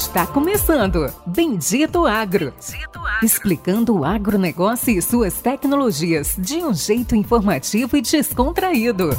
Está começando Bendito Agro. Bendito Agro. Explicando o agronegócio e suas tecnologias de um jeito informativo e descontraído.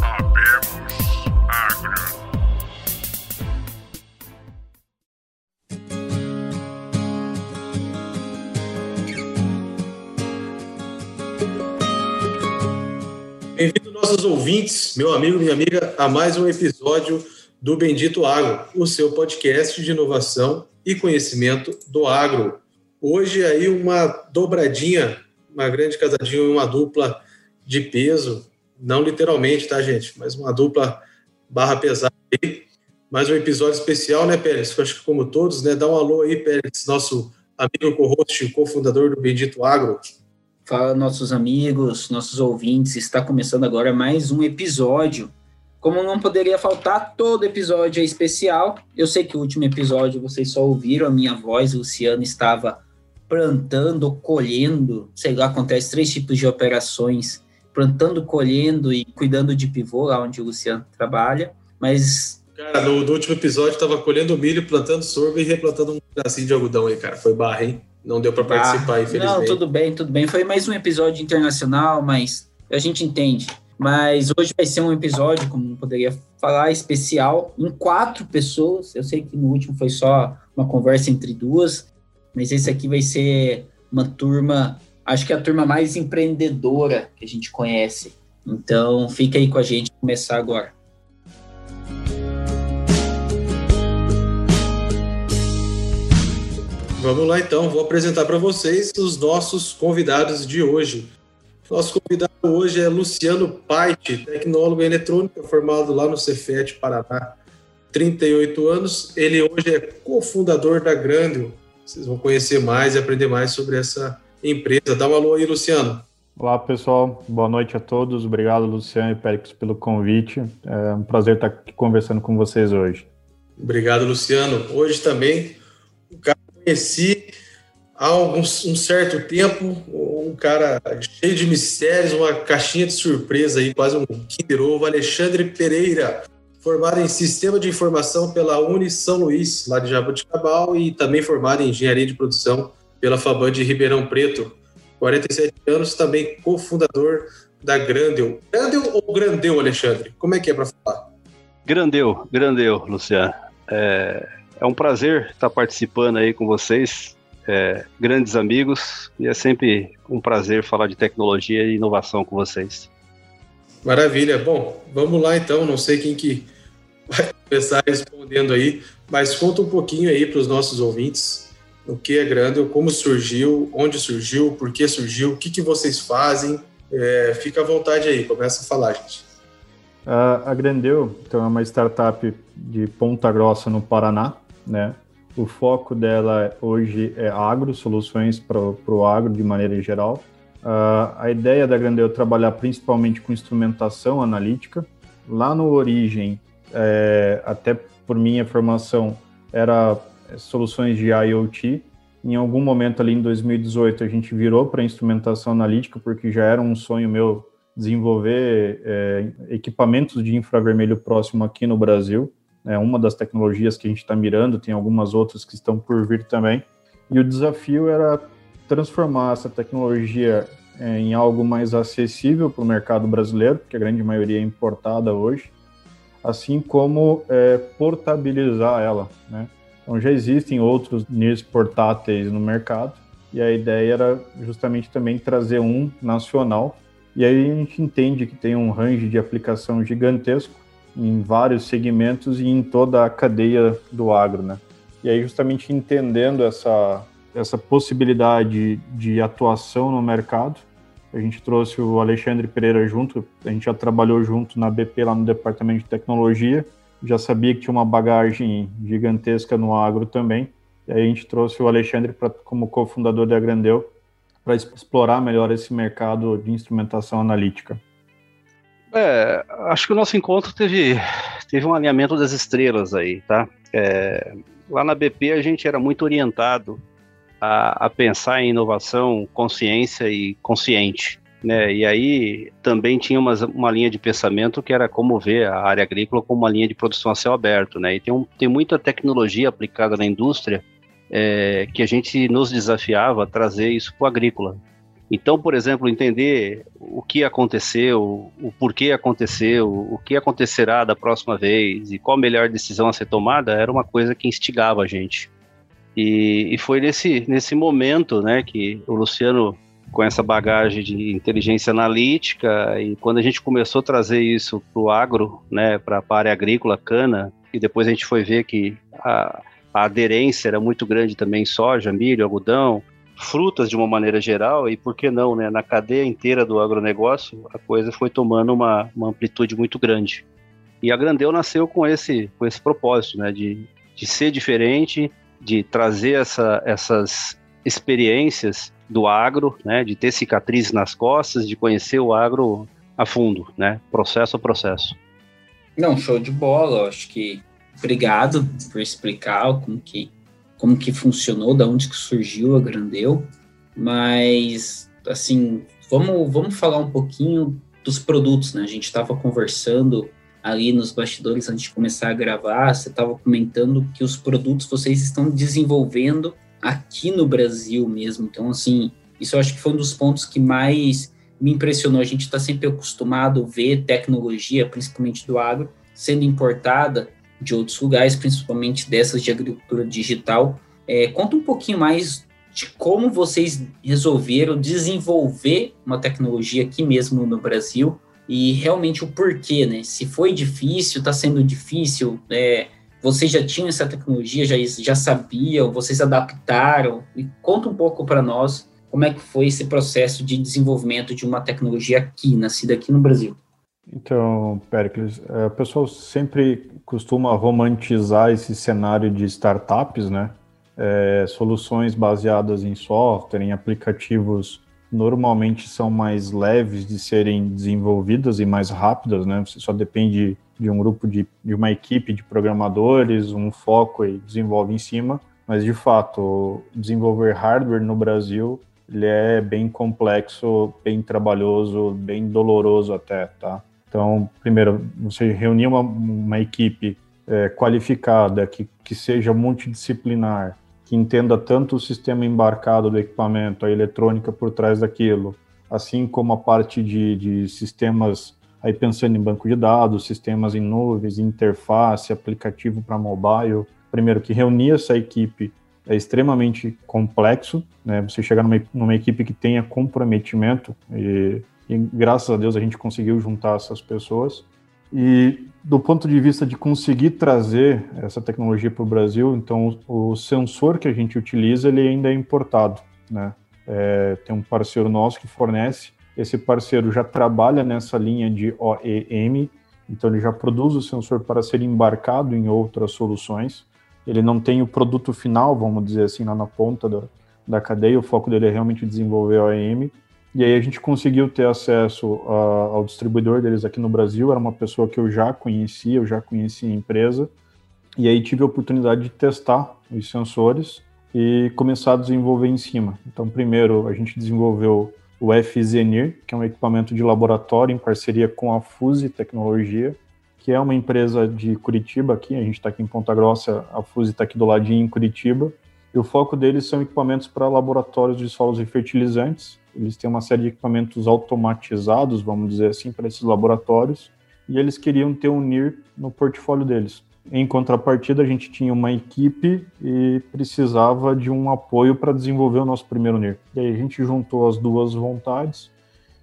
Bem-vindo nossos ouvintes, meu amigo, minha amiga, a mais um episódio do Bendito Agro, o seu podcast de inovação e conhecimento do agro. Hoje aí uma dobradinha, uma grande casadinha, uma dupla de peso, não literalmente, tá, gente? Mas uma dupla barra pesada aí. Mais um episódio especial, né, Pérez? Eu acho que como todos, né? Dá um alô aí, Pérez, nosso amigo co-host, cofundador do Bendito Agro. Fala, nossos amigos, nossos ouvintes. Está começando agora mais um episódio como não poderia faltar, todo episódio é especial. Eu sei que o último episódio vocês só ouviram a minha voz, o Luciano estava plantando, colhendo, sei lá, acontece três tipos de operações, plantando, colhendo e cuidando de pivô, lá onde o Luciano trabalha, mas... Cara, no, no último episódio estava colhendo milho, plantando sorgo e replantando um pedacinho de algodão aí, cara, foi barra, hein? Não deu para participar, ah, infelizmente. Não, tudo bem, tudo bem, foi mais um episódio internacional, mas a gente entende. Mas hoje vai ser um episódio, como poderia falar, especial, em quatro pessoas. Eu sei que no último foi só uma conversa entre duas, mas esse aqui vai ser uma turma, acho que é a turma mais empreendedora que a gente conhece. Então, fica aí com a gente, começar agora. Vamos lá então, vou apresentar para vocês os nossos convidados de hoje. Nosso convidado hoje é Luciano Paiti, tecnólogo em eletrônica, formado lá no Cefet, Paraná, 38 anos. Ele hoje é cofundador da Grandel. Vocês vão conhecer mais e aprender mais sobre essa empresa. Dá um alô aí, Luciano. Olá, pessoal. Boa noite a todos. Obrigado, Luciano e Périx, pelo convite. É um prazer estar aqui conversando com vocês hoje. Obrigado, Luciano. Hoje também, o cara conheci há algum, um certo tempo, um cara cheio de mistérios, uma caixinha de surpresa aí, quase um Kinder Ovo, Alexandre Pereira, formado em Sistema de Informação pela Uni São Luís, lá de Jaboticabal, e também formado em Engenharia de Produção pela Faban de Ribeirão Preto. 47 anos, também cofundador da Grandel. Grandel ou Grandeu, Alexandre? Como é que é para falar? Grandeu, Grandeu, Luciano. É, é um prazer estar participando aí com vocês é, grandes amigos e é sempre um prazer falar de tecnologia e inovação com vocês. Maravilha. Bom, vamos lá então. Não sei quem que vai começar respondendo aí, mas conta um pouquinho aí para os nossos ouvintes o que é Grandel, como surgiu, onde surgiu, por que surgiu, o que, que vocês fazem. É, fica à vontade aí, começa a falar, gente. A Grandel então, é uma startup de Ponta Grossa, no Paraná, né? O foco dela hoje é agro, soluções para o agro de maneira geral. Uh, a ideia da Grandeu é trabalhar principalmente com instrumentação analítica. Lá no Origem, é, até por minha formação, era soluções de IoT. Em algum momento ali em 2018, a gente virou para instrumentação analítica, porque já era um sonho meu desenvolver é, equipamentos de infravermelho próximo aqui no Brasil é uma das tecnologias que a gente está mirando, tem algumas outras que estão por vir também. E o desafio era transformar essa tecnologia é, em algo mais acessível para o mercado brasileiro, porque a grande maioria é importada hoje, assim como é, portabilizar ela. Né? Então já existem outros NIRs portáteis no mercado, e a ideia era justamente também trazer um nacional. E aí a gente entende que tem um range de aplicação gigantesco, em vários segmentos e em toda a cadeia do agro, né? E aí justamente entendendo essa essa possibilidade de atuação no mercado, a gente trouxe o Alexandre Pereira junto, a gente já trabalhou junto na BP lá no departamento de tecnologia, já sabia que tinha uma bagagem gigantesca no agro também, e aí a gente trouxe o Alexandre como cofundador da Grandeu para explorar melhor esse mercado de instrumentação analítica. É, acho que o nosso encontro teve, teve um alinhamento das estrelas aí, tá? É, lá na BP a gente era muito orientado a, a, pensar em inovação, consciência e consciente, né? E aí também tinha uma, uma linha de pensamento que era como ver a área agrícola como uma linha de produção a céu aberto, né? E tem, um, tem muita tecnologia aplicada na indústria é, que a gente nos desafiava a trazer isso para o agrícola. Então, por exemplo, entender o que aconteceu, o porquê aconteceu, o que acontecerá da próxima vez e qual a melhor decisão a ser tomada era uma coisa que instigava a gente. E, e foi nesse, nesse momento né, que o Luciano, com essa bagagem de inteligência analítica, e quando a gente começou a trazer isso para o agro, né, para a área agrícola, cana, e depois a gente foi ver que a, a aderência era muito grande também soja, milho, algodão, frutas de uma maneira geral e por que não, né, na cadeia inteira do agronegócio, a coisa foi tomando uma, uma amplitude muito grande. E a Grandeu nasceu com esse, com esse propósito, né, de, de ser diferente, de trazer essa, essas experiências do agro, né, de ter cicatrizes nas costas, de conhecer o agro a fundo, né, processo a processo. Não, show de bola, acho que obrigado por explicar como que como que funcionou, da onde que surgiu a Grandeu, mas assim, vamos, vamos falar um pouquinho dos produtos, né? A gente estava conversando ali nos bastidores antes de começar a gravar, você estava comentando que os produtos vocês estão desenvolvendo aqui no Brasil mesmo. Então, assim, isso eu acho que foi um dos pontos que mais me impressionou. A gente está sempre acostumado a ver tecnologia, principalmente do agro, sendo importada de outros lugares, principalmente dessas de agricultura digital. É, conta um pouquinho mais de como vocês resolveram desenvolver uma tecnologia aqui mesmo no Brasil e realmente o porquê, né? Se foi difícil, está sendo difícil, é, vocês já tinham essa tecnologia, já, já sabiam, vocês adaptaram? E conta um pouco para nós como é que foi esse processo de desenvolvimento de uma tecnologia aqui, nascida aqui no Brasil. Então, Pericles, é, o pessoal sempre costuma romantizar esse cenário de startups, né? É, soluções baseadas em software, em aplicativos, normalmente são mais leves de serem desenvolvidas e mais rápidas, né? Você só depende de um grupo de, de uma equipe de programadores, um foco e desenvolve em cima. Mas de fato, desenvolver hardware no Brasil ele é bem complexo, bem trabalhoso, bem doloroso até, tá? Então, primeiro, você reunir uma, uma equipe é, qualificada, que, que seja multidisciplinar, que entenda tanto o sistema embarcado do equipamento, a eletrônica por trás daquilo, assim como a parte de, de sistemas, aí pensando em banco de dados, sistemas em nuvens, interface, aplicativo para mobile. Primeiro, que reunir essa equipe é extremamente complexo, né? Você chegar numa, numa equipe que tenha comprometimento e e graças a Deus a gente conseguiu juntar essas pessoas. E do ponto de vista de conseguir trazer essa tecnologia para o Brasil, então o sensor que a gente utiliza ele ainda é importado, né? É, tem um parceiro nosso que fornece. Esse parceiro já trabalha nessa linha de OEM, então ele já produz o sensor para ser embarcado em outras soluções. Ele não tem o produto final, vamos dizer assim, lá na ponta da, da cadeia. O foco dele é realmente desenvolver OEM e aí a gente conseguiu ter acesso a, ao distribuidor deles aqui no Brasil, era uma pessoa que eu já conhecia, eu já conhecia a empresa, e aí tive a oportunidade de testar os sensores e começar a desenvolver em cima. Então, primeiro a gente desenvolveu o FZNIR, que é um equipamento de laboratório em parceria com a Fuse Tecnologia, que é uma empresa de Curitiba aqui, a gente está aqui em Ponta Grossa, a Fuse está aqui do ladinho em Curitiba, e o foco deles são equipamentos para laboratórios de solos e fertilizantes, eles têm uma série de equipamentos automatizados, vamos dizer assim, para esses laboratórios, e eles queriam ter um NIR no portfólio deles. Em contrapartida, a gente tinha uma equipe e precisava de um apoio para desenvolver o nosso primeiro NIR. E aí a gente juntou as duas vontades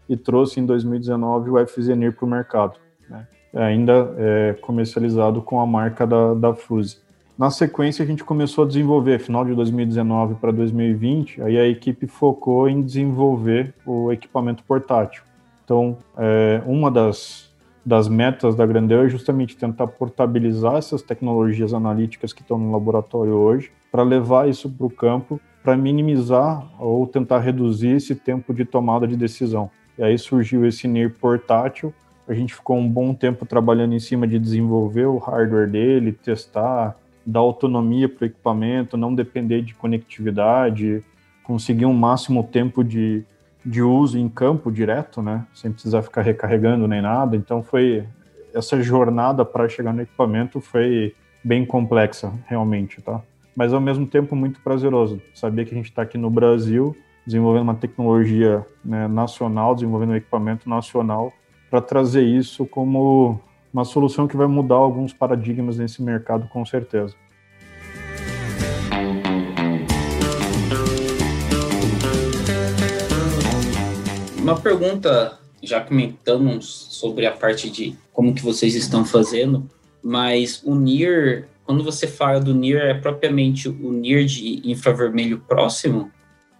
e trouxe em 2019 o FZNIR para o mercado, né? ainda é, comercializado com a marca da, da Fuse. Na sequência, a gente começou a desenvolver, final de 2019 para 2020, aí a equipe focou em desenvolver o equipamento portátil. Então, é, uma das, das metas da Grandeu é justamente tentar portabilizar essas tecnologias analíticas que estão no laboratório hoje, para levar isso para o campo, para minimizar ou tentar reduzir esse tempo de tomada de decisão. E aí surgiu esse NIR portátil, a gente ficou um bom tempo trabalhando em cima de desenvolver o hardware dele, testar, dar autonomia para o equipamento, não depender de conectividade, conseguir um máximo tempo de, de uso em campo direto, né? Sem precisar ficar recarregando nem nada. Então foi essa jornada para chegar no equipamento foi bem complexa, realmente, tá? mas ao mesmo tempo muito prazeroso. Saber que a gente está aqui no Brasil desenvolvendo uma tecnologia né, nacional, desenvolvendo um equipamento nacional para trazer isso como uma solução que vai mudar alguns paradigmas nesse mercado, com certeza. Uma pergunta, já comentamos sobre a parte de como que vocês estão fazendo, mas o NIR, quando você fala do NIR, é propriamente o NIR de infravermelho próximo?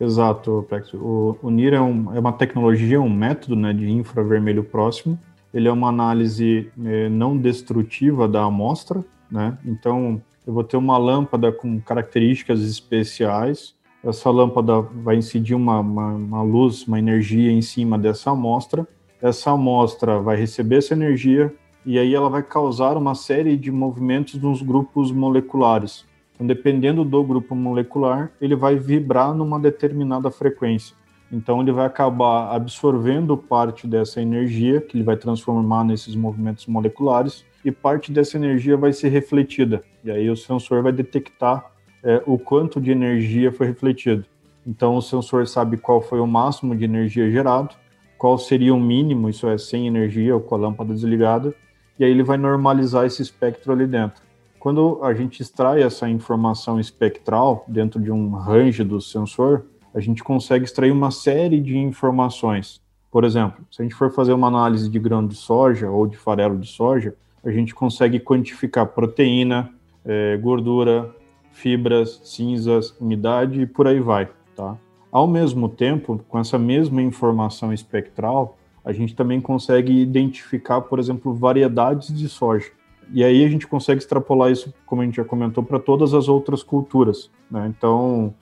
Exato, Pex. O, o NIR é, um, é, uma tecnologia, um método né, de infravermelho próximo. Ele é uma análise é, não destrutiva da amostra, né? Então, eu vou ter uma lâmpada com características especiais. Essa lâmpada vai incidir uma, uma, uma luz, uma energia em cima dessa amostra. Essa amostra vai receber essa energia e aí ela vai causar uma série de movimentos nos grupos moleculares. Então, dependendo do grupo molecular, ele vai vibrar numa determinada frequência. Então, ele vai acabar absorvendo parte dessa energia, que ele vai transformar nesses movimentos moleculares, e parte dessa energia vai ser refletida. E aí, o sensor vai detectar é, o quanto de energia foi refletido. Então, o sensor sabe qual foi o máximo de energia gerado, qual seria o mínimo, isso é, sem energia ou com a lâmpada desligada, e aí ele vai normalizar esse espectro ali dentro. Quando a gente extrai essa informação espectral dentro de um range do sensor, a gente consegue extrair uma série de informações. Por exemplo, se a gente for fazer uma análise de grão de soja ou de farelo de soja, a gente consegue quantificar proteína, é, gordura, fibras, cinzas, umidade e por aí vai, tá? Ao mesmo tempo, com essa mesma informação espectral, a gente também consegue identificar, por exemplo, variedades de soja. E aí a gente consegue extrapolar isso, como a gente já comentou, para todas as outras culturas. Né? Então,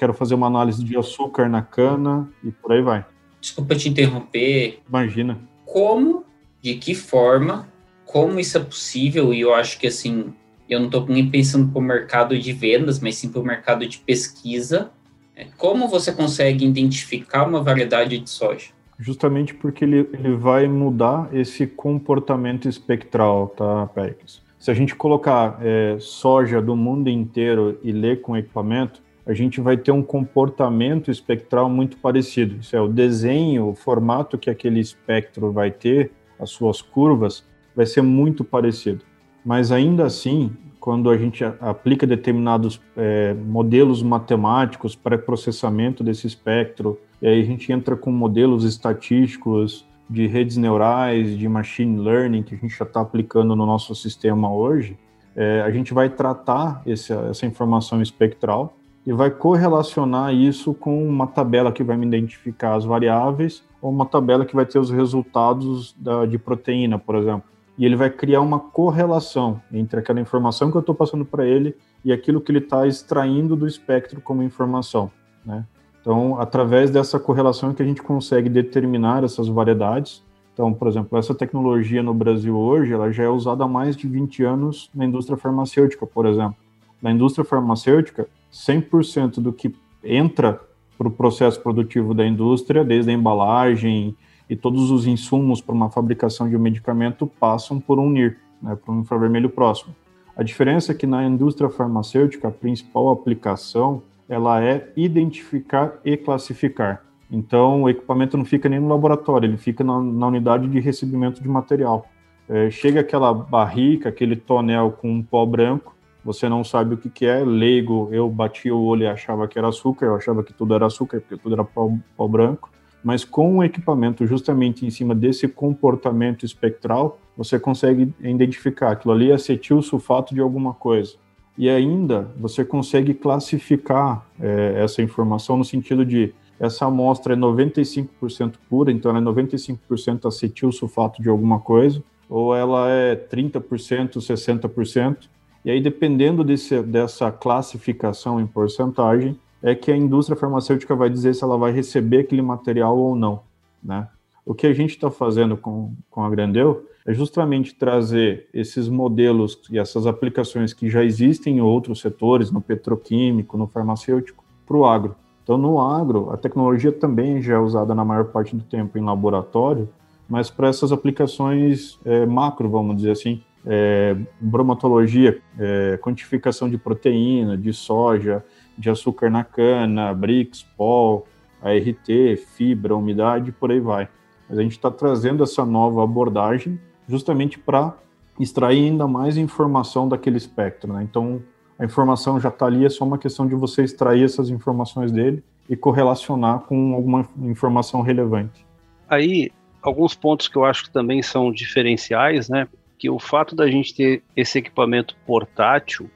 quero fazer uma análise de açúcar na cana e por aí vai. Desculpa te interromper. Imagina. Como, de que forma, como isso é possível? E eu acho que assim, eu não estou nem pensando para o mercado de vendas, mas sim para o mercado de pesquisa. É, como você consegue identificar uma variedade de soja? justamente porque ele, ele vai mudar esse comportamento espectral, tá, Pérez? Se a gente colocar é, soja do mundo inteiro e ler com equipamento, a gente vai ter um comportamento espectral muito parecido. Isso é, o desenho, o formato que aquele espectro vai ter, as suas curvas, vai ser muito parecido. Mas ainda assim, quando a gente aplica determinados é, modelos matemáticos para processamento desse espectro, e aí a gente entra com modelos estatísticos de redes neurais, de machine learning, que a gente já está aplicando no nosso sistema hoje, é, a gente vai tratar esse, essa informação espectral e vai correlacionar isso com uma tabela que vai me identificar as variáveis ou uma tabela que vai ter os resultados da, de proteína, por exemplo. E ele vai criar uma correlação entre aquela informação que eu estou passando para ele e aquilo que ele está extraindo do espectro como informação. Né? Então, através dessa correlação é que a gente consegue determinar essas variedades. Então, por exemplo, essa tecnologia no Brasil hoje, ela já é usada há mais de 20 anos na indústria farmacêutica, por exemplo. Na indústria farmacêutica, 100% do que entra para o processo produtivo da indústria, desde a embalagem e todos os insumos para uma fabricação de um medicamento, passam por um NIR, né, um infravermelho próximo. A diferença é que na indústria farmacêutica, a principal aplicação ela é identificar e classificar. Então, o equipamento não fica nem no laboratório, ele fica na, na unidade de recebimento de material. É, chega aquela barrica, aquele tonel com um pó branco, você não sabe o que, que é, leigo, eu bati o olho e achava que era açúcar, eu achava que tudo era açúcar, porque tudo era pó, pó branco, mas com o equipamento justamente em cima desse comportamento espectral, você consegue identificar aquilo ali é acetil sulfato de alguma coisa. E ainda você consegue classificar é, essa informação no sentido de essa amostra é 95% pura, então ela é 95% acetil sulfato de alguma coisa, ou ela é 30%, 60%, e aí dependendo desse, dessa classificação em porcentagem, é que a indústria farmacêutica vai dizer se ela vai receber aquele material ou não, né? O que a gente está fazendo com, com a Grandeu é justamente trazer esses modelos e essas aplicações que já existem em outros setores, no petroquímico, no farmacêutico, para o agro. Então, no agro, a tecnologia também já é usada na maior parte do tempo em laboratório, mas para essas aplicações é, macro, vamos dizer assim, é, bromatologia, é, quantificação de proteína, de soja, de açúcar na cana, BRICS, POL, ART, fibra, umidade, por aí vai. Mas a gente está trazendo essa nova abordagem justamente para extrair ainda mais informação daquele espectro. Né? Então, a informação já está ali, é só uma questão de você extrair essas informações dele e correlacionar com alguma informação relevante. Aí, alguns pontos que eu acho que também são diferenciais, né? Que o fato da gente ter esse equipamento portátil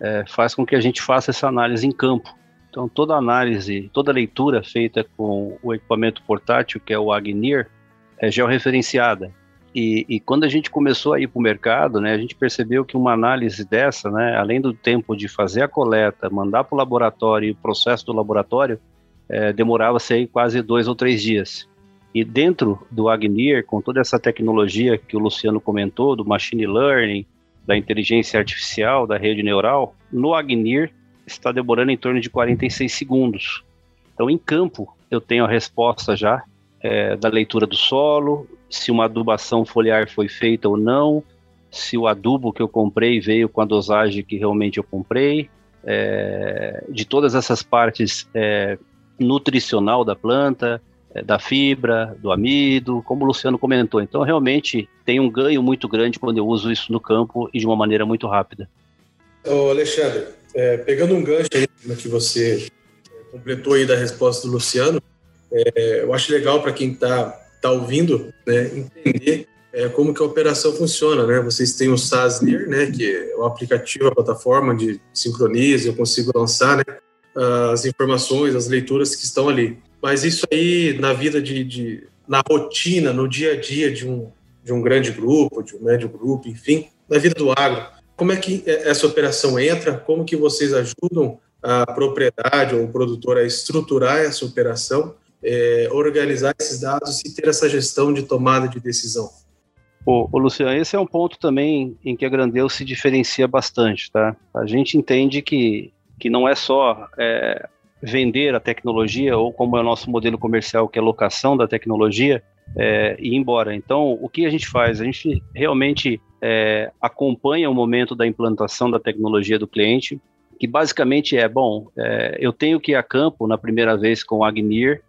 é, faz com que a gente faça essa análise em campo. Então, toda análise, toda leitura feita com o equipamento portátil, que é o Agnir, é georreferenciada. E, e, quando a gente começou a ir para o mercado, né, a gente percebeu que uma análise dessa, né, além do tempo de fazer a coleta, mandar para o laboratório e o processo do laboratório, é, demorava-se quase dois ou três dias. E dentro do Agnir, com toda essa tecnologia que o Luciano comentou, do machine learning, da inteligência artificial, da rede neural, no Agnir está demorando em torno de 46 segundos. Então, em campo, eu tenho a resposta já é, da leitura do solo, se uma adubação foliar foi feita ou não, se o adubo que eu comprei veio com a dosagem que realmente eu comprei, é, de todas essas partes é, nutricional da planta, da fibra, do amido, como o Luciano comentou. Então, realmente tem um ganho muito grande quando eu uso isso no campo e de uma maneira muito rápida. Ô Alexandre, é, pegando um gancho aí que você completou aí da resposta do Luciano, é, eu acho legal para quem está tá ouvindo né, entender é, como que a operação funciona, né? Vocês têm o SASNIR, né, que é o aplicativo, a plataforma de sincroniza, eu consigo lançar, né, as informações, as leituras que estão ali. Mas isso aí na vida de, de na rotina, no dia a dia de um de um grande grupo, de um médio grupo, enfim, na vida do agro, como é que essa operação entra? Como que vocês ajudam a propriedade ou o produtor a estruturar essa operação é, organizar esses dados e ter essa gestão de tomada de decisão. Ô, Luciano, esse é um ponto também em que a Grandeu se diferencia bastante, tá? A gente entende que, que não é só é, vender a tecnologia, ou como é o nosso modelo comercial, que é locação da tecnologia, é, e ir embora. Então, o que a gente faz? A gente realmente é, acompanha o momento da implantação da tecnologia do cliente, que basicamente é, bom, é, eu tenho que ir a campo na primeira vez com o Agnir,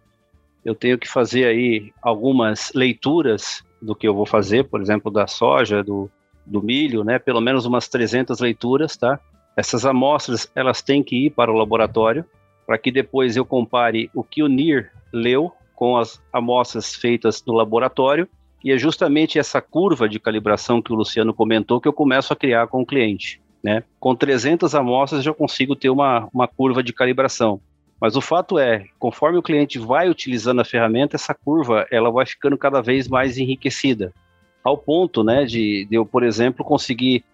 eu tenho que fazer aí algumas leituras do que eu vou fazer, por exemplo, da soja, do, do milho, né? Pelo menos umas 300 leituras, tá? Essas amostras, elas têm que ir para o laboratório, para que depois eu compare o que o NIR leu com as amostras feitas no laboratório, e é justamente essa curva de calibração que o Luciano comentou que eu começo a criar com o cliente. Né? Com 300 amostras, eu consigo ter uma, uma curva de calibração. Mas o fato é, conforme o cliente vai utilizando a ferramenta, essa curva ela vai ficando cada vez mais enriquecida, ao ponto, né, de, de eu, por exemplo, conseguir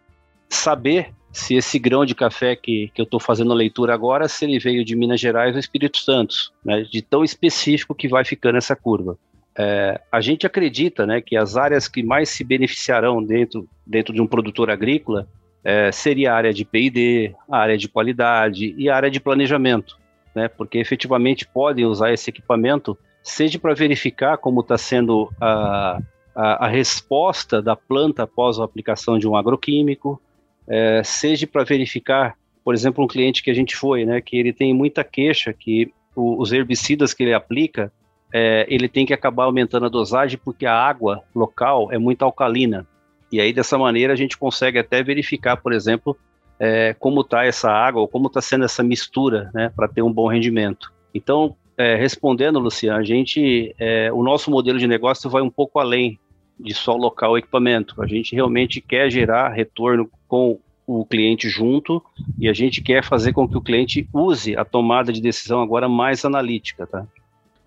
saber se esse grão de café que, que eu estou fazendo a leitura agora, se ele veio de Minas Gerais ou Espírito Santo, né, de tão específico que vai ficando essa curva. É, a gente acredita né, que as áreas que mais se beneficiarão dentro, dentro de um produtor agrícola é, seria a área de P&D, a área de qualidade e a área de planejamento né? Porque efetivamente podem usar esse equipamento, seja para verificar como está sendo a, a, a, resposta da planta após a aplicação de um agroquímico, é, seja para verificar, por exemplo, um cliente que a gente foi, né? Que ele tem muita queixa que o, os herbicidas que ele aplica, é, ele tem que acabar aumentando a dosagem porque a água local é muito alcalina. E aí, dessa maneira, a gente consegue até verificar, por exemplo, é, como está essa água, ou como está sendo essa mistura, né, para ter um bom rendimento. Então, é, respondendo, Luciano, a gente, é, o nosso modelo de negócio vai um pouco além de só local o equipamento. A gente realmente quer gerar retorno com o cliente junto e a gente quer fazer com que o cliente use a tomada de decisão agora mais analítica, tá?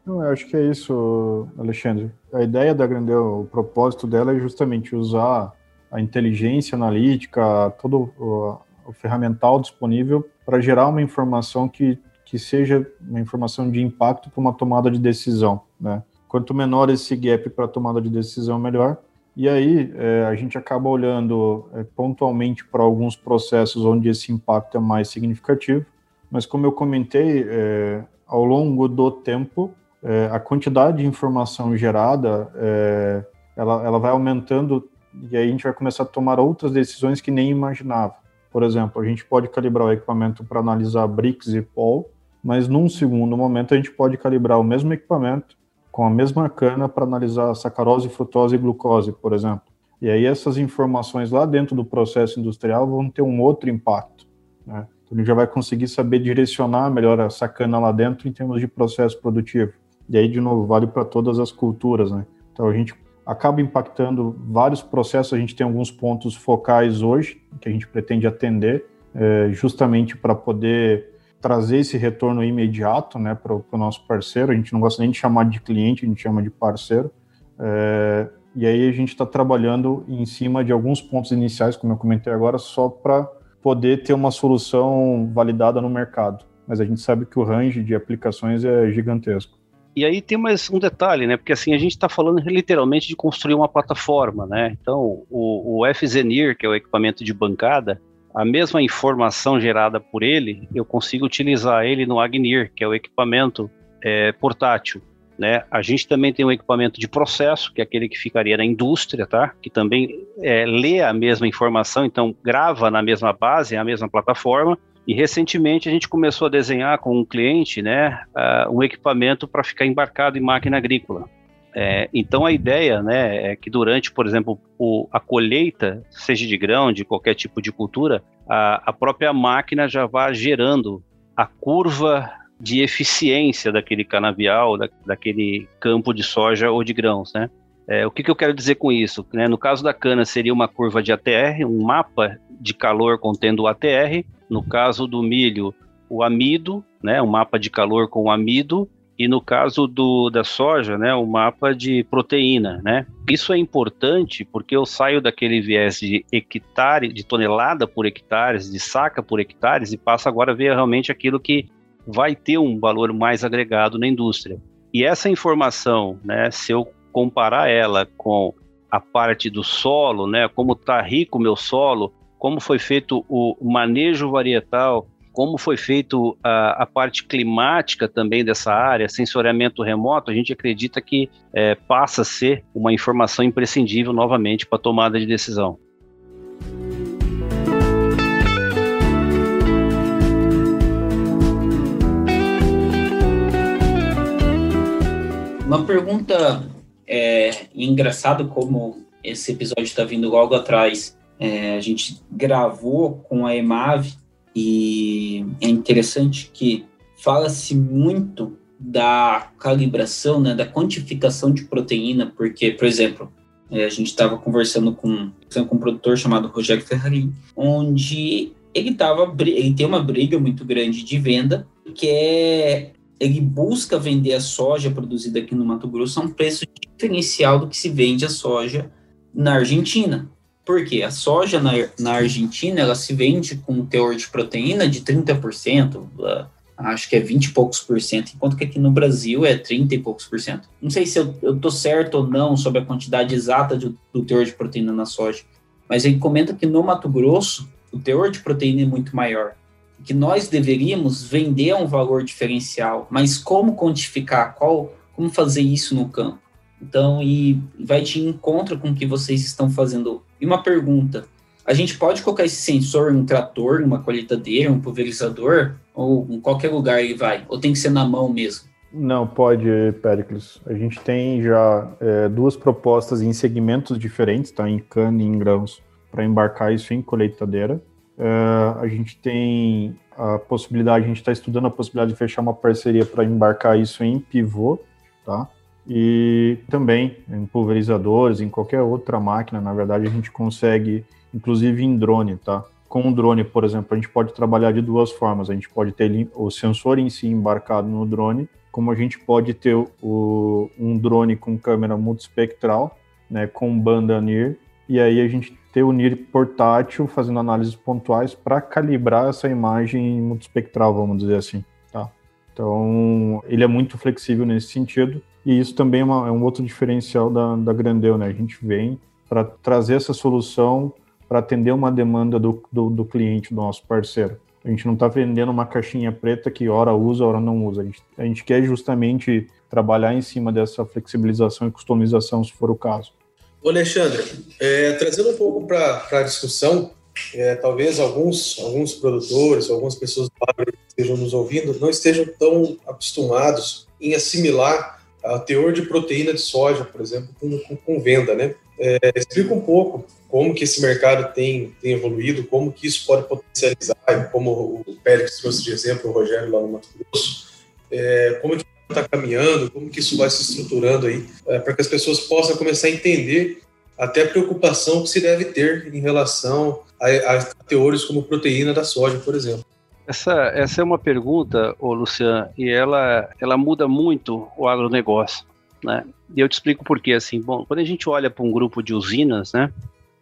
Não, eu acho que é isso, Alexandre. A ideia da Grandel, o propósito dela é justamente usar a inteligência analítica, todo o ferramental disponível para gerar uma informação que, que seja uma informação de impacto para uma tomada de decisão. Né? Quanto menor esse gap para tomada de decisão, melhor. E aí é, a gente acaba olhando é, pontualmente para alguns processos onde esse impacto é mais significativo, mas como eu comentei, é, ao longo do tempo, é, a quantidade de informação gerada é, ela, ela vai aumentando e aí a gente vai começar a tomar outras decisões que nem imaginava. Por exemplo, a gente pode calibrar o equipamento para analisar BRICS e POL, mas num segundo momento a gente pode calibrar o mesmo equipamento com a mesma cana para analisar sacarose, frutose e glucose, por exemplo. E aí essas informações lá dentro do processo industrial vão ter um outro impacto. Né? Então a gente já vai conseguir saber direcionar melhor essa cana lá dentro em termos de processo produtivo. E aí, de novo, vale para todas as culturas. Né? Então a gente acaba impactando vários processos. A gente tem alguns pontos focais hoje que a gente pretende atender, é, justamente para poder trazer esse retorno imediato né, para o nosso parceiro. A gente não gosta nem de chamar de cliente, a gente chama de parceiro. É, e aí a gente está trabalhando em cima de alguns pontos iniciais, como eu comentei agora, só para poder ter uma solução validada no mercado. Mas a gente sabe que o range de aplicações é gigantesco. E aí tem mais um detalhe, né? Porque assim, a gente está falando literalmente de construir uma plataforma, né? Então, o, o FZNIR, que é o equipamento de bancada, a mesma informação gerada por ele, eu consigo utilizar ele no Agnir, que é o equipamento é, portátil. Né? A gente também tem um equipamento de processo, que é aquele que ficaria na indústria, tá? que também é, lê a mesma informação, então grava na mesma base, a mesma plataforma, e recentemente a gente começou a desenhar com um cliente né, uh, um equipamento para ficar embarcado em máquina agrícola. É, então a ideia né, é que durante, por exemplo, o, a colheita, seja de grão, de qualquer tipo de cultura, a, a própria máquina já vá gerando a curva de eficiência daquele canavial, da, daquele campo de soja ou de grãos, né? É, o que, que, eu quero dizer com isso? Né? No caso da cana, seria uma curva de ATR, um mapa de calor contendo o ATR. No caso do milho, o amido, né? um mapa de calor com o amido. E no caso do, da soja, né? o mapa de proteína. Né? Isso é importante porque eu saio daquele viés de hectare, de tonelada por hectares, de saca por hectares, e passo agora a ver realmente aquilo que vai ter um valor mais agregado na indústria. E essa informação, né, se eu comparar ela com a parte do solo, né, como está rico o meu solo, como foi feito o manejo varietal, como foi feito a, a, parte climática também dessa área, sensoriamento remoto, a gente acredita que é, passa a ser uma informação imprescindível novamente para a tomada de decisão. Uma pergunta é engraçado como esse episódio está vindo logo atrás. É, a gente gravou com a Emave e é interessante que fala-se muito da calibração, né, da quantificação de proteína, porque, por exemplo, é, a gente estava conversando com, com um produtor chamado Rogério Ferrari, onde ele tava, ele tem uma briga muito grande de venda, que é ele busca vender a soja produzida aqui no Mato Grosso a um preço diferencial do que se vende a soja na Argentina. Por quê? A soja na, na Argentina ela se vende com um teor de proteína de 30%, acho que é 20 e poucos por cento, enquanto que aqui no Brasil é 30 e poucos por cento. Não sei se eu, estou certo ou não sobre a quantidade exata de, do teor de proteína na soja, mas ele comenta que no Mato Grosso o teor de proteína é muito maior que nós deveríamos vender a um valor diferencial, mas como quantificar, qual, como fazer isso no campo? Então, e vai de encontro com o que vocês estão fazendo. E uma pergunta: a gente pode colocar esse sensor em um trator, uma colheitadeira, um pulverizador, ou em qualquer lugar ele vai? Ou tem que ser na mão mesmo? Não, pode, Pericles. A gente tem já é, duas propostas em segmentos diferentes, tá? Em cana e em grãos, para embarcar isso em colheitadeira. Uh, a gente tem a possibilidade, a gente está estudando a possibilidade de fechar uma parceria para embarcar isso em pivô, tá? E também em pulverizadores, em qualquer outra máquina, na verdade, a gente consegue, inclusive em drone, tá? Com um drone, por exemplo, a gente pode trabalhar de duas formas. A gente pode ter o sensor em si embarcado no drone, como a gente pode ter o, um drone com câmera multispectral, né, com banda NIR, e aí a gente ter o NIR portátil fazendo análises pontuais para calibrar essa imagem multispectral, vamos dizer assim. Tá? Então, ele é muito flexível nesse sentido, e isso também é, uma, é um outro diferencial da, da Grandeu, né? A gente vem para trazer essa solução para atender uma demanda do, do, do, cliente, do nosso parceiro. A gente não está vendendo uma caixinha preta que hora usa, hora não usa. A gente, a gente quer justamente trabalhar em cima dessa flexibilização e customização, se for o caso. Ô Alexandre, é, trazendo um pouco para a discussão, é, talvez alguns, alguns produtores, algumas pessoas que estejam nos ouvindo, não estejam tão acostumados em assimilar a teor de proteína de soja, por exemplo, com, com, com venda, né? É, explica um pouco como que esse mercado tem, tem evoluído, como que isso pode potencializar, como o Pérez trouxe de exemplo, o Rogério lá no Mato Grosso, é, como que está caminhando, como que isso vai se estruturando aí, é, para que as pessoas possam começar a entender até a preocupação que se deve ter em relação a, a teores como proteína da soja, por exemplo. Essa, essa é uma pergunta, ô Luciano, e ela, ela muda muito o agronegócio. Né? E eu te explico por quê. Assim, bom, quando a gente olha para um grupo de usinas, né,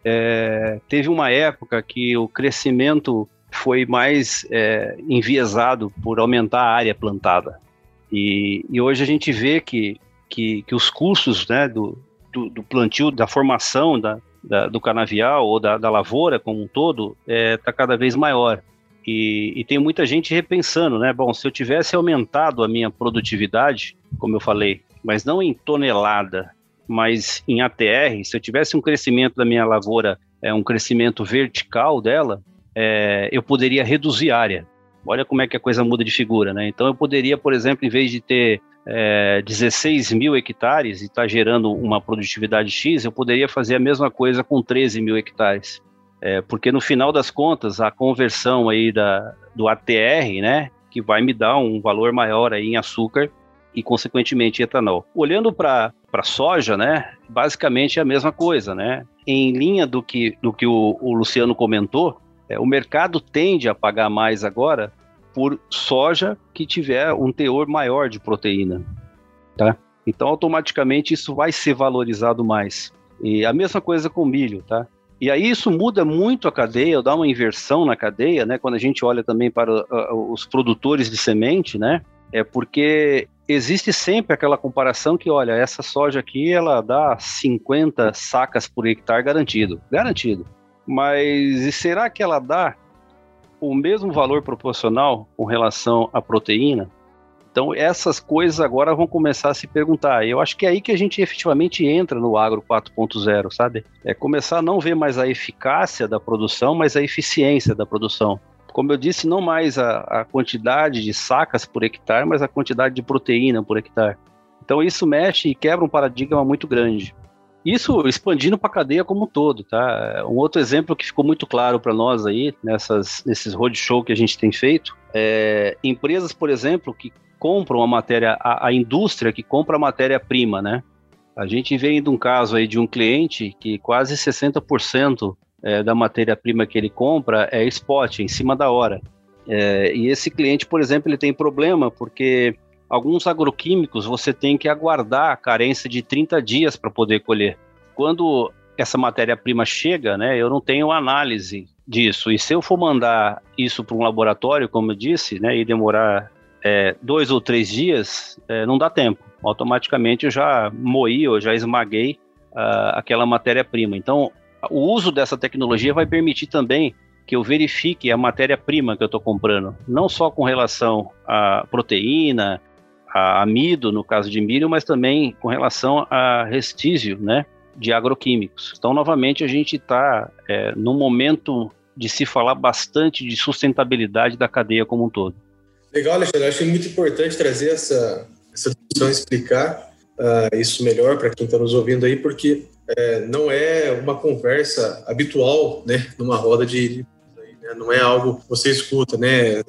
é, teve uma época que o crescimento foi mais é, enviesado por aumentar a área plantada. E, e hoje a gente vê que, que, que os custos né, do, do, do, plantio, da formação da, da, do canavial ou da, da lavoura como um todo está é, tá cada vez maior. E, e, tem muita gente repensando, né? Bom, se eu tivesse aumentado a minha produtividade, como eu falei, mas não em tonelada, mas em ATR, se eu tivesse um crescimento da minha lavoura, é um crescimento vertical dela, é, eu poderia reduzir área. Olha como é que a coisa muda de figura, né? Então eu poderia, por exemplo, em vez de ter é, 16 mil hectares e estar tá gerando uma produtividade X, eu poderia fazer a mesma coisa com 13 mil hectares. É, porque no final das contas, a conversão aí da, do ATR, né, que vai me dar um valor maior aí em açúcar e, consequentemente, etanol. Olhando para a soja, né, basicamente é a mesma coisa, né? Em linha do que, do que o, o Luciano comentou, é, o mercado tende a pagar mais agora por soja que tiver um teor maior de proteína, tá? Então, automaticamente, isso vai ser valorizado mais. E a mesma coisa com milho, tá? E aí isso muda muito a cadeia, dá uma inversão na cadeia, né? Quando a gente olha também para uh, os produtores de semente, né? É porque existe sempre aquela comparação que, olha, essa soja aqui, ela dá 50 sacas por hectare garantido, garantido. Mas será que ela dá o mesmo valor proporcional com relação à proteína? Então, essas coisas agora vão começar a se perguntar. Eu acho que é aí que a gente efetivamente entra no agro 4.0, sabe? É começar a não ver mais a eficácia da produção, mas a eficiência da produção. Como eu disse, não mais a, a quantidade de sacas por hectare, mas a quantidade de proteína por hectare. Então, isso mexe e quebra um paradigma muito grande. Isso expandindo para a cadeia como um todo, tá? Um outro exemplo que ficou muito claro para nós aí, nessas, nesses roadshow que a gente tem feito, é empresas, por exemplo, que compram a matéria, a, a indústria que compra a matéria-prima, né? A gente vem de um caso aí de um cliente que quase 60% é, da matéria-prima que ele compra é spot, em cima da hora. É, e esse cliente, por exemplo, ele tem problema porque alguns agroquímicos você tem que aguardar a carência de 30 dias para poder colher. Quando essa matéria-prima chega, né, eu não tenho análise disso. E se eu for mandar isso para um laboratório, como eu disse, né, e demorar é, dois ou três dias, é, não dá tempo. Automaticamente eu já moí, eu já esmaguei uh, aquela matéria-prima. Então, o uso dessa tecnologia vai permitir também que eu verifique a matéria-prima que eu estou comprando, não só com relação à proteína, a amido, no caso de milho, mas também com relação a restício, né, de agroquímicos. Então, novamente, a gente está é, no momento de se falar bastante de sustentabilidade da cadeia como um todo. Legal, Alexandre. Eu acho muito importante trazer essa, essa discussão, explicar uh, isso melhor para quem está nos ouvindo aí, porque é, não é uma conversa habitual, né, numa roda de, né, não é algo que você escuta, né?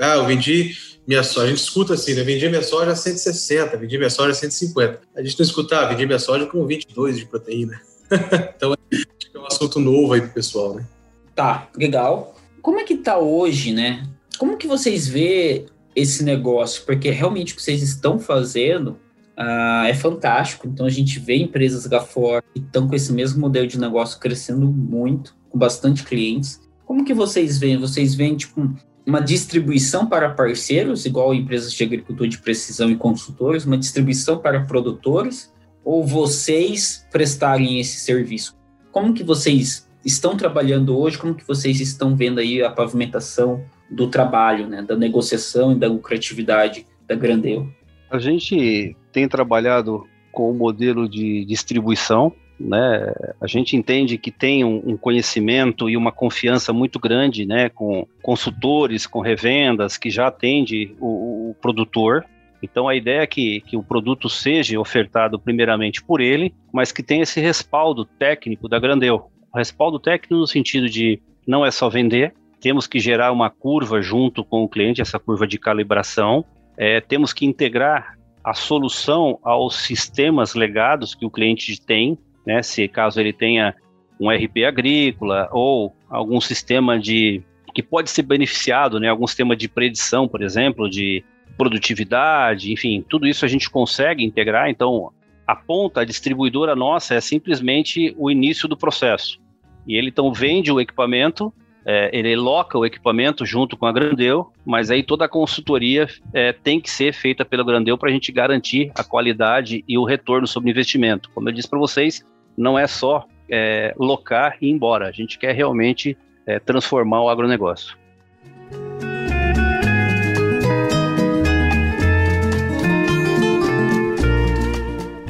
Ah, eu vendi minha soja. A gente escuta assim, né? Vendi minha soja a 160, vendi minha soja a 150. A gente não escuta, ah, vendi minha soja com 22 de proteína. então, acho que é um assunto novo aí pro pessoal, né? Tá, legal. Como é que tá hoje, né? Como que vocês vê esse negócio? Porque realmente o que vocês estão fazendo uh, é fantástico. Então a gente vê empresas lá fora que estão com esse mesmo modelo de negócio crescendo muito, com bastante clientes. Como que vocês veem? Vocês veem tipo uma distribuição para parceiros, igual empresas de agricultura de precisão e consultores, uma distribuição para produtores, ou vocês prestarem esse serviço? Como que vocês estão trabalhando hoje? Como que vocês estão vendo aí a pavimentação do trabalho, né, da negociação e da lucratividade da Grandeu? A gente tem trabalhado com o modelo de distribuição, né? A gente entende que tem um, um, conhecimento e uma confiança muito grande, né, com consultores, com revendas que já atende o, o produtor. Então a ideia é que, que o produto seja ofertado primeiramente por ele, mas que tenha esse respaldo técnico da Grandeu. Respaldo técnico no sentido de não é só vender, temos que gerar uma curva junto com o cliente, essa curva de calibração. É, temos que integrar a solução aos sistemas legados que o cliente tem, né? Se caso ele tenha um RP agrícola ou algum sistema de que pode ser beneficiado, né? Algum sistema de predição, por exemplo, de produtividade, enfim, tudo isso a gente consegue integrar. Então, a ponta, a distribuidora nossa é simplesmente o início do processo. E ele então vende o equipamento é, ele loca o equipamento junto com a Grandeu, mas aí toda a consultoria é, tem que ser feita pela Grandeu para a gente garantir a qualidade e o retorno sobre o investimento. Como eu disse para vocês, não é só é, locar e ir embora, a gente quer realmente é, transformar o agronegócio.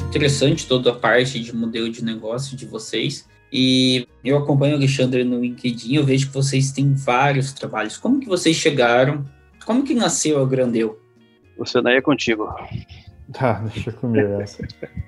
Interessante toda a parte de modelo de negócio de vocês. E eu acompanho o Alexandre no LinkedIn, eu vejo que vocês têm vários trabalhos. Como que vocês chegaram? Como que nasceu a Grandeu? Você daí é contigo. Tá, deixa comigo essa.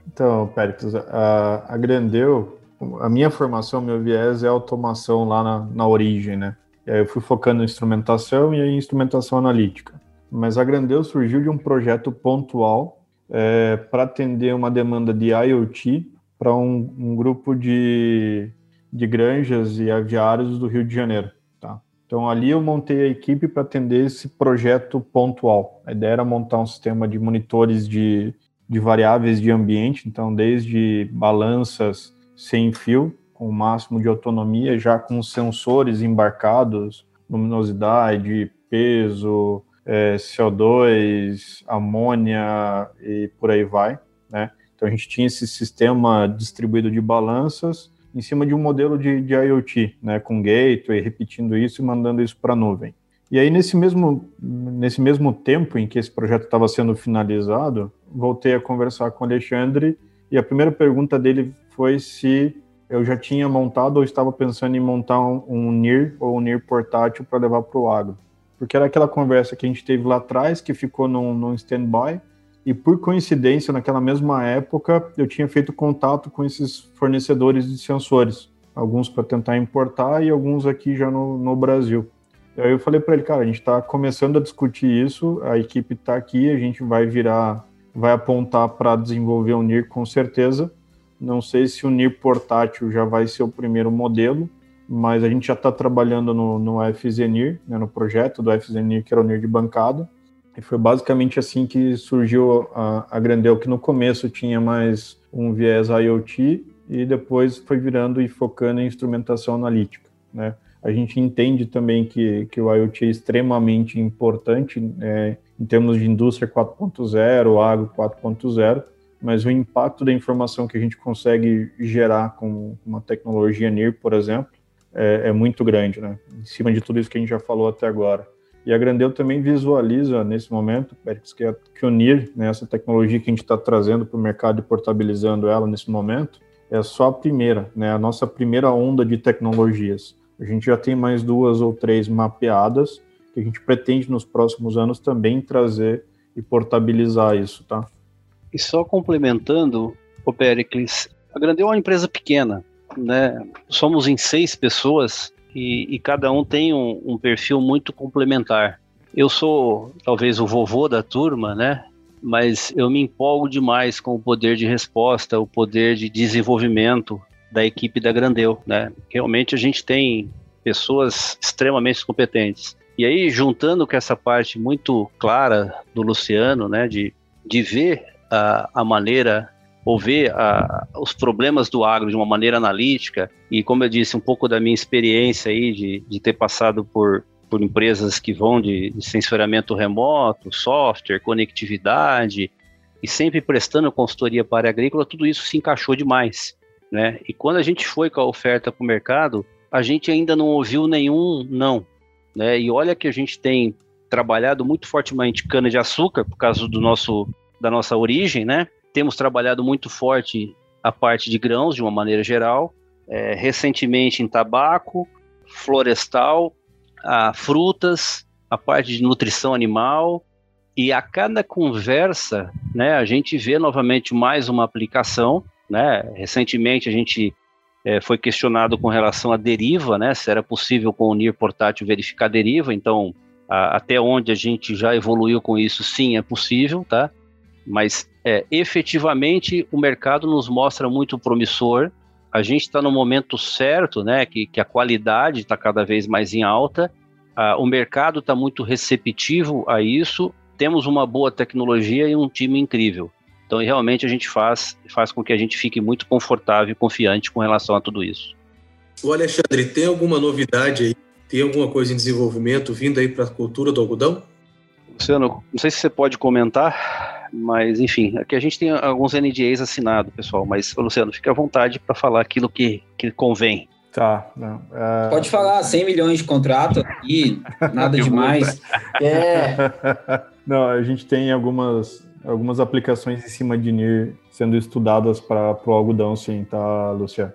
Então, Péricles, a, a Grandeu, a minha formação, meu viés é automação lá na, na origem, né? E aí eu fui focando em instrumentação e em instrumentação analítica. Mas a Grandeu surgiu de um projeto pontual é, para atender uma demanda de IoT para um, um, grupo de, de granjas e aviários do Rio de Janeiro. Tá? Então, ali eu montei a equipe para atender esse projeto pontual. A ideia era montar um sistema de monitores de, de variáveis de ambiente, então, desde balanças sem fio, com o máximo de autonomia, já com sensores embarcados, luminosidade, peso, é, CO2, amônia e por aí vai, né? Então a gente tinha esse sistema distribuído de balanças em cima de um modelo de, de IoT, né, com gateway, repetindo isso e mandando isso para a nuvem. E aí, nesse mesmo, nesse mesmo tempo em que esse projeto estava sendo finalizado, voltei a conversar com o Alexandre e a primeira pergunta dele foi se eu já tinha montado ou estava pensando em montar um, um NIR ou um NIR portátil para levar para o agro. Porque era aquela conversa que a gente teve lá atrás, que ficou num, num stand-by, e por coincidência, naquela mesma época, eu tinha feito contato com esses fornecedores de sensores, alguns para tentar importar e alguns aqui já no, no Brasil. E aí eu falei para ele, cara, a gente está começando a discutir isso, a equipe está aqui, a gente vai virar, vai apontar para desenvolver o NIR com certeza. Não sei se o NIR portátil já vai ser o primeiro modelo, mas a gente já está trabalhando no, no FZNIR, né, no projeto do FZNIR, que era o NIR de bancada, e foi basicamente assim que surgiu a, a Grandel, que no começo tinha mais um viés IoT e depois foi virando e focando em instrumentação analítica, né? A gente entende também que, que o IoT é extremamente importante né, em termos de indústria 4.0, agro 4.0, mas o impacto da informação que a gente consegue gerar com uma tecnologia NIR, por exemplo, é, é muito grande, né? Em cima de tudo isso que a gente já falou até agora. E a Grandeu também visualiza nesse momento, Pérez, que, é, né, essa tecnologia que a gente está trazendo para o mercado e portabilizando ela nesse momento é só a primeira, né, a nossa primeira onda de tecnologias. A gente já tem mais duas ou três mapeadas que a gente pretende nos próximos anos também trazer e portabilizar isso, tá? E só complementando, o Pericles, a Grandeu é uma empresa pequena, né? Somos em seis pessoas e, e cada um tem um, um, perfil muito complementar. Eu sou talvez o vovô da turma, né? Mas eu me empolgo demais com o poder de resposta, o poder de desenvolvimento da equipe da Grandeu, né? Realmente a gente tem pessoas extremamente competentes. E aí, juntando com essa parte muito clara do Luciano, né, de, de ver a, a maneira ou ver a, os problemas do agro de uma maneira analítica e, como eu disse, um pouco da minha experiência aí de, de ter passado por, por empresas que vão de, de sensoramento remoto, software, conectividade e sempre prestando consultoria para a área agrícola, tudo isso se encaixou demais, né? E quando a gente foi com a oferta para o mercado, a gente ainda não ouviu nenhum não, né? E olha que a gente tem trabalhado muito fortemente cana de açúcar por causa do nosso da nossa origem, né? Temos trabalhado muito forte a parte de grãos de uma maneira geral, é, recentemente em tabaco, florestal, a frutas, a parte de nutrição animal, e a cada conversa, né, a gente vê novamente mais uma aplicação, né? Recentemente a gente é, foi questionado com relação à deriva, né? Se era possível com o NIR portátil verificar deriva, então a, até onde a gente já evoluiu com isso, sim, é possível, tá? Mas é, efetivamente o mercado nos mostra muito promissor. A gente está no momento certo, né? Que, que a qualidade está cada vez mais em alta. Ah, o mercado está muito receptivo a isso. Temos uma boa tecnologia e um time incrível. Então, realmente, a gente faz, faz com que a gente fique muito confortável e confiante com relação a tudo isso. O Alexandre, tem alguma novidade aí? Tem alguma coisa em desenvolvimento vindo aí para a cultura do algodão? Luciano, não sei se você pode comentar, mas enfim, aqui a gente tem alguns NDAs assinados, pessoal, mas Luciano, fique à vontade para falar aquilo que, que convém. Tá, não. É... Pode falar, 100 milhões de contrato aqui, nada demais. é. Não, a gente tem algumas algumas aplicações em cima de NIR sendo estudadas para o algodão, sim, tá, Lúcia?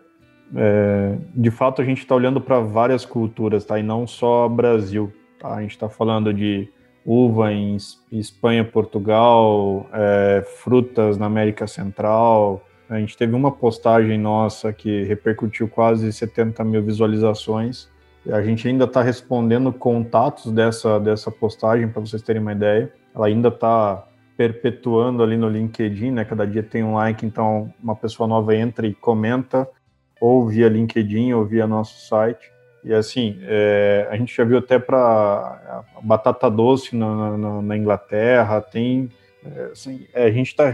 É, de fato, a gente está olhando para várias culturas, tá? E não só Brasil. Tá? A gente está falando de uva em Espanha, Portugal, é, frutas na América Central. A gente teve uma postagem nossa que repercutiu quase 70 mil visualizações. A gente ainda está respondendo contatos dessa, dessa postagem, para vocês terem uma ideia. Ela ainda está perpetuando ali no LinkedIn, né? Cada dia tem um like, então uma pessoa nova entra e comenta, ou via LinkedIn, ou via nosso site. E assim, é, a gente já viu até para batata doce na, na, na Inglaterra, tem. É, assim, é, a gente está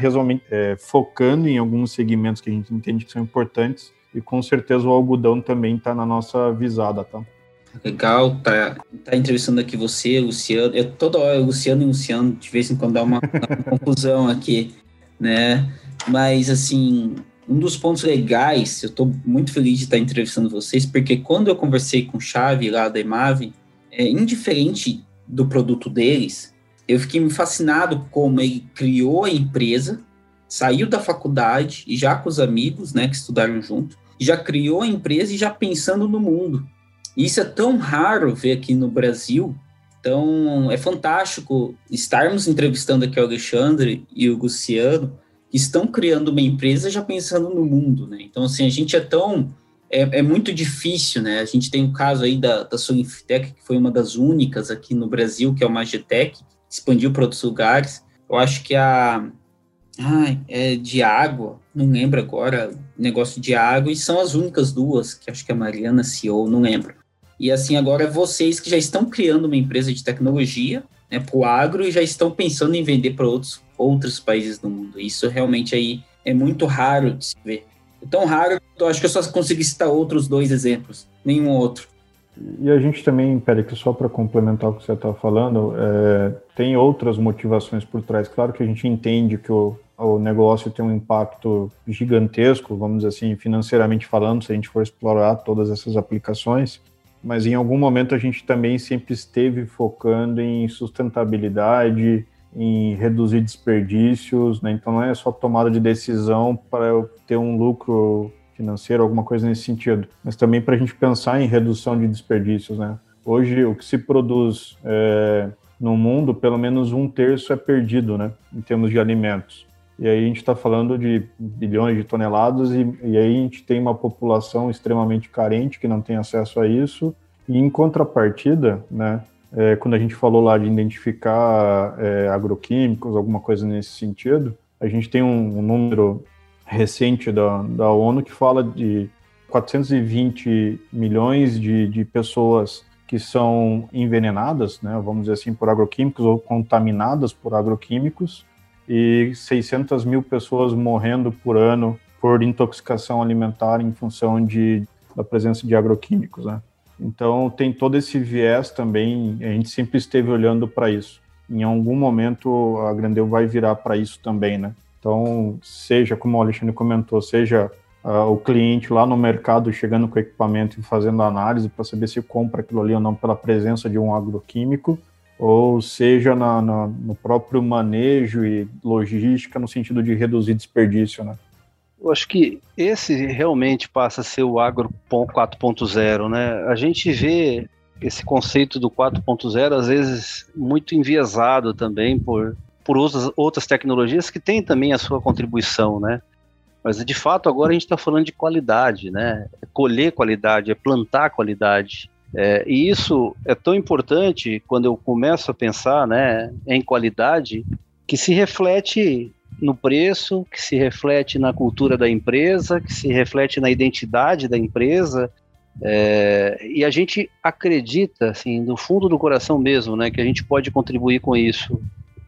é, focando em alguns segmentos que a gente entende que são importantes, e com certeza o algodão também está na nossa visada, tá? Legal, tá, tá entrevistando aqui você, Luciano. Eu toda hora, Luciano e Luciano, de vez em quando dá uma, uma confusão aqui, né? Mas, assim, um dos pontos legais, eu estou muito feliz de estar entrevistando vocês, porque quando eu conversei com o Chave lá da Emave, é, indiferente do produto deles, eu fiquei fascinado como ele criou a empresa, saiu da faculdade e já com os amigos, né, que estudaram junto, já criou a empresa e já pensando no mundo. Isso é tão raro ver aqui no Brasil. Então, é fantástico estarmos entrevistando aqui o Alexandre e o Luciano, estão criando uma empresa já pensando no mundo, né? Então, assim, a gente é tão... É, é muito difícil, né? A gente tem o caso aí da, da Solinfitec, que foi uma das únicas aqui no Brasil, que é o Magitec, expandiu para outros lugares. Eu acho que a... Ai, é de água, não lembro agora, negócio de água, e são as únicas duas, que acho que a Mariana CEO, não lembro. E assim, agora é vocês que já estão criando uma empresa de tecnologia né, para o agro e já estão pensando em vender para outros, outros países do mundo. Isso realmente aí é muito raro de se ver. É tão raro que eu acho que eu só consegui citar outros dois exemplos, nenhum outro. E a gente também, Pérez, só para complementar o que você está falando, é, tem outras motivações por trás. Claro que a gente entende que o, o negócio tem um impacto gigantesco, vamos dizer assim, financeiramente falando, se a gente for explorar todas essas aplicações, mas em algum momento a gente também sempre esteve focando em sustentabilidade, em reduzir desperdícios, né? Então não é só tomada de decisão para eu ter um lucro financeiro, alguma coisa nesse sentido, mas também para a gente pensar em redução de desperdícios, né? Hoje o que se produz é, no mundo, pelo menos um terço é perdido, né? Em termos de alimentos. E aí a gente está falando de bilhões de toneladas e, e aí a gente tem uma população extremamente carente que não tem acesso a isso. E em contrapartida, né, é, quando a gente falou lá de identificar é, agroquímicos, alguma coisa nesse sentido, a gente tem um, um número recente da, da ONU que fala de 420 milhões de, de pessoas que são envenenadas, né, vamos dizer assim, por agroquímicos ou contaminadas por agroquímicos, e 600 mil pessoas morrendo por ano por intoxicação alimentar em função de, da presença de agroquímicos, né? Então tem todo esse viés também, a gente sempre esteve olhando para isso. Em algum momento a Grandeu vai virar para isso também, né? Então, seja, como o Alexandre comentou, seja uh, o cliente lá no mercado chegando com equipamento e fazendo análise para saber se compra aquilo ali ou não pela presença de um agroquímico, ou seja na, na, no próprio manejo e logística no sentido de reduzir desperdício, né? Eu acho que esse realmente passa a ser o agro 4.0, né? A gente vê esse conceito do 4.0 às vezes muito enviesado também por, por outras, outras tecnologias que têm também a sua contribuição, né? Mas de fato agora a gente está falando de qualidade, né? É colher qualidade, é plantar qualidade. É, e isso é tão importante quando eu começo a pensar né, em qualidade que se reflete no preço, que se reflete na cultura da empresa, que se reflete na identidade da empresa. É, e a gente acredita, assim, no fundo do coração mesmo, né, que a gente pode contribuir com isso.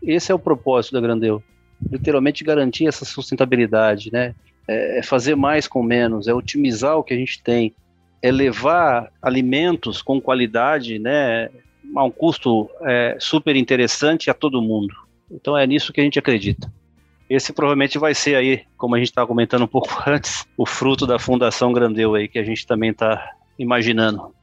Esse é o propósito da Grandeu. Literalmente garantir essa sustentabilidade, né? É, é fazer mais com menos, é otimizar o que a gente tem, é levar alimentos com qualidade, né, a um custo é, super interessante a todo mundo. Então é nisso que a gente acredita. Esse provavelmente vai ser aí, como a gente estava comentando um pouco antes, o fruto da Fundação Grandeu aí, que a gente também está imaginando.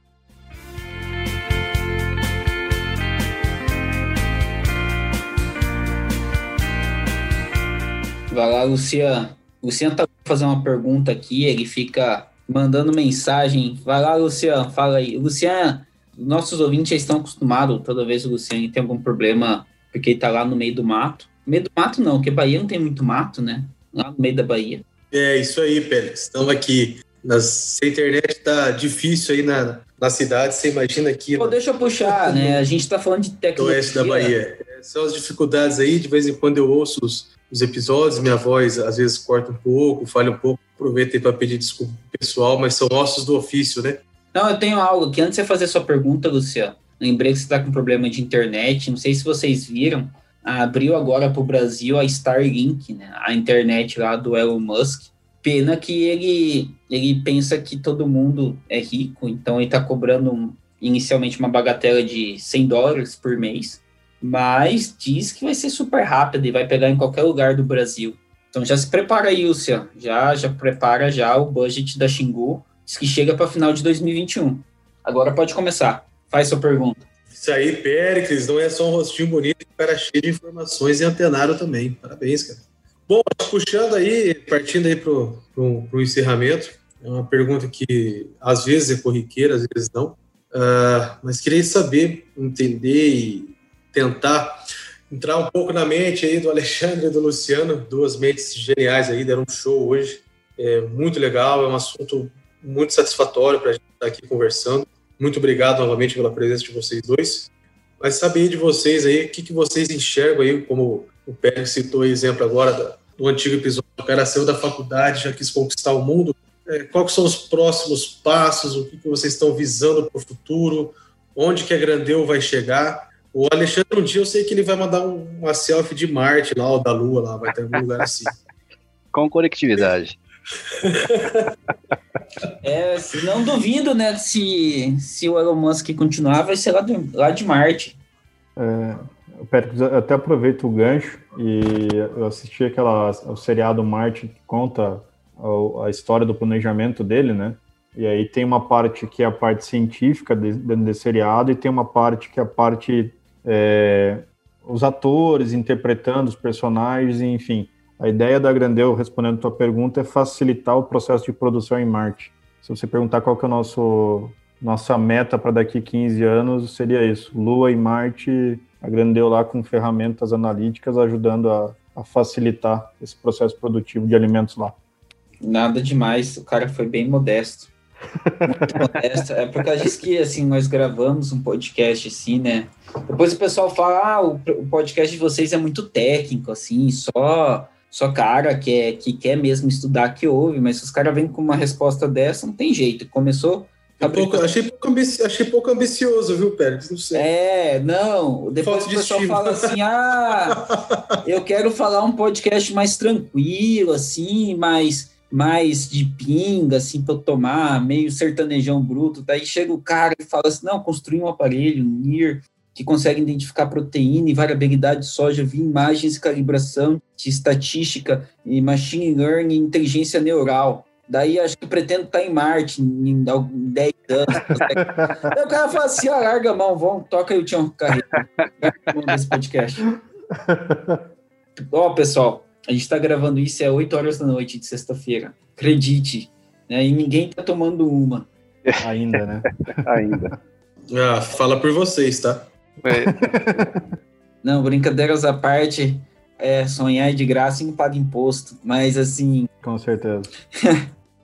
Vai lá, Luciano. Luciano tá fazendo uma pergunta aqui, ele fica mandando mensagem. Vai lá, Luciano, fala aí. Luciano, nossos ouvintes já estão acostumados, toda vez o Luciano tem algum problema, porque ele tá lá no meio do mato meio do mato não, porque Bahia não tem muito mato, né? Lá no meio da Bahia. É, isso aí, Pérez. Estamos aqui. Nas, se a internet tá difícil aí na, na cidade, você imagina aqui. Pô, deixa eu puxar, né? A gente tá falando de tecnologia. oeste da Bahia. É, são as dificuldades aí, de vez em quando eu ouço os, os episódios, minha voz às vezes corta um pouco, falha um pouco. Aproveitei para pedir desculpa pro pessoal, mas são ossos do ofício, né? Não, eu tenho algo que antes de você fazer sua pergunta, Luciano, lembrei que você está com problema de internet, não sei se vocês viram, abriu agora para o Brasil a Starlink, né, a internet lá do Elon Musk. Pena que ele, ele pensa que todo mundo é rico, então ele está cobrando inicialmente uma bagatela de 100 dólares por mês, mas diz que vai ser super rápido e vai pegar em qualquer lugar do Brasil. Então já se prepara aí, Luciano, já, já prepara já o budget da Xingu, diz que chega para final de 2021. Agora pode começar, faz sua pergunta. Isso aí, Péricles, não é só um rostinho bonito, cara cheio de informações e antenário também. Parabéns, cara. Bom, puxando aí, partindo aí para o encerramento, é uma pergunta que às vezes é corriqueira, às vezes não, uh, mas queria saber, entender e tentar entrar um pouco na mente aí do Alexandre e do Luciano, duas mentes geniais aí, deram um show hoje, é muito legal, é um assunto muito satisfatório para a gente estar aqui conversando. Muito obrigado novamente pela presença de vocês dois. Mas saber de vocês aí, o que, que vocês enxergam aí, como o Pérez citou o exemplo agora do antigo episódio, o cara saiu da faculdade, já quis conquistar o mundo. É, quais são os próximos passos? O que, que vocês estão visando para o futuro? Onde que a Grandeu vai chegar? O Alexandre, um dia eu sei que ele vai mandar uma selfie de Marte lá, ou da Lua lá, vai ter algum lugar assim. Com conectividade. É, não duvido, né, se, se o Elon Musk continuar, vai ser lá, do, lá de Marte. É, eu até aproveito o gancho e eu assisti aquela, o seriado Marte que conta a, a, história do planejamento dele, né? E aí tem uma parte que é a parte científica dentro desse seriado e tem uma parte que é a parte é, os atores interpretando os personagens, enfim. A ideia da Grandeu, respondendo a tua pergunta, é facilitar o processo de produção em Marte. Se você perguntar qual que é a nossa meta para daqui 15 anos, seria isso. Lua e Marte, a Grandeu lá com ferramentas analíticas ajudando a, a facilitar esse processo produtivo de alimentos lá. Nada demais, o cara foi bem modesto. Muito modesto. É porque a gente que assim, nós gravamos um podcast assim, né? Depois o pessoal fala, ah, o podcast de vocês é muito técnico, assim, só só cara que, é, que quer mesmo estudar que ouve, mas se os caras vêm com uma resposta dessa, não tem jeito. Começou. É pouco, achei, pouco ambici, achei pouco ambicioso, viu, Pérez? Não sei. É, não. Depois Falta o pessoal fala assim: ah, eu quero falar um podcast mais tranquilo, assim, mais, mais de pinga, assim, para eu tomar, meio sertanejão bruto. Daí chega o cara e fala assim: não, construir um aparelho, um NIR, que consegue identificar proteína e variabilidade de soja via imagens calibração de estatística e machine learning e inteligência neural. Daí acho que pretendo estar em Marte em 10 anos. Aí o cara fala assim: ah, larga a mão, vamos, toca aí o Tião Carreiro. desse podcast. Ó, pessoal, A gente está gravando isso é 8 horas da noite de sexta-feira. Acredite. Né? E ninguém está tomando uma. Ainda, né? Ainda. Ah, fala por vocês, tá? É, Não, brincadeiras à parte, é, sonhar é de graça e não paga imposto. Mas assim, Com certeza.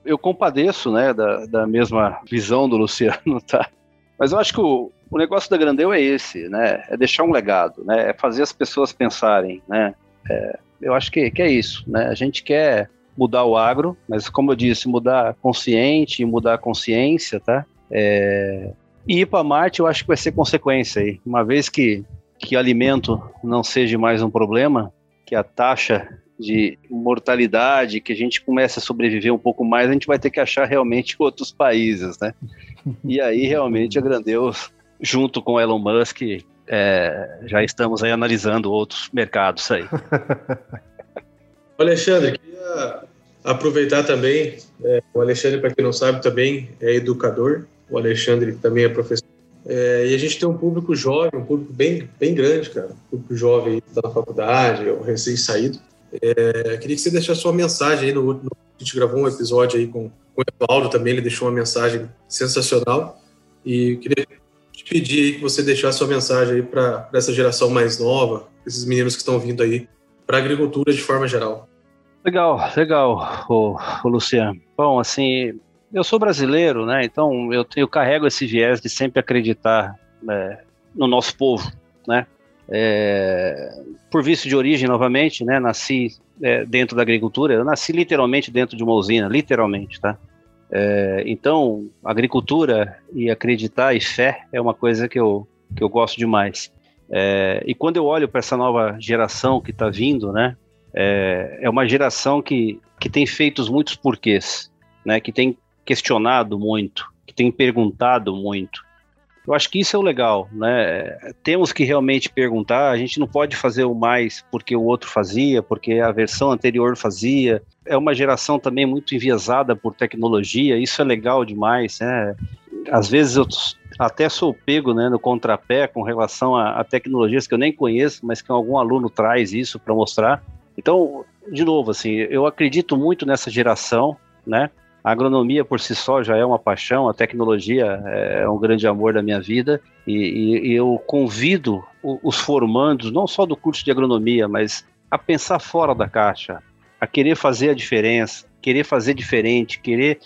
eu compadeço, né, da, da mesma visão do Luciano, tá? Mas eu acho que o, o negócio da Grandeu é esse, né? É deixar um legado, né? É fazer as pessoas pensarem, né? É, eu acho que, que é isso, né? A gente quer mudar o agro, mas como eu disse, mudar consciente, mudar a consciência, tá? É, e ir para Marte eu acho que vai ser consequência aí. Uma vez que, que alimento não seja mais um problema, que a taxa de mortalidade, que a gente comece a sobreviver um pouco mais, a gente vai ter que achar realmente outros países, né? E aí realmente a Grandeus, junto com Elon Musk, é, já estamos aí analisando outros mercados aí. Alexandre, queria aproveitar também. é, o Alexandre, para quem não sabe, também é educador. O Alexandre também é professor. É, e a gente tem um público jovem, um público bem, bem grande, cara. Um público jovem na faculdade, ou recém-saído. É, queria que você deixasse sua mensagem aí no, no. A gente gravou um episódio aí com, com o Evaldo também, ele deixou uma mensagem sensacional. E queria te pedir aí que você deixasse sua mensagem aí para essa geração mais nova, esses meninos que estão vindo aí, para a agricultura de forma geral. Legal, legal, o, Luciano. Bom, assim, eu sou brasileiro, né? Então eu, eu carrego esse viés de sempre acreditar né, no nosso povo, né? É, por vício de origem, novamente, né? Nasci é, dentro da agricultura. Eu nasci literalmente dentro de uma usina, literalmente, tá? É, então, agricultura e acreditar e fé é uma coisa que eu, que eu gosto demais. É, e quando eu olho para essa nova geração que está vindo, né? É, é uma geração que, que tem feito muitos porquês, né? Que tem questionado muito, que tem perguntado muito. Eu acho que isso é o legal, né? Temos que realmente perguntar. A gente não pode fazer o mais porque o outro fazia, porque a versão anterior fazia. É uma geração também muito enviesada por tecnologia. Isso é legal demais, né? Às vezes eu até sou pego né, no contrapé com relação a, a tecnologias que eu nem conheço, mas que algum aluno traz isso para mostrar. Então, de novo, assim, eu acredito muito nessa geração, né? A agronomia por si só já é uma paixão, a tecnologia é um grande amor da minha vida e, e, e eu convido os formandos, não só do curso de agronomia, mas a pensar fora da caixa, a querer fazer a diferença, querer fazer diferente, querer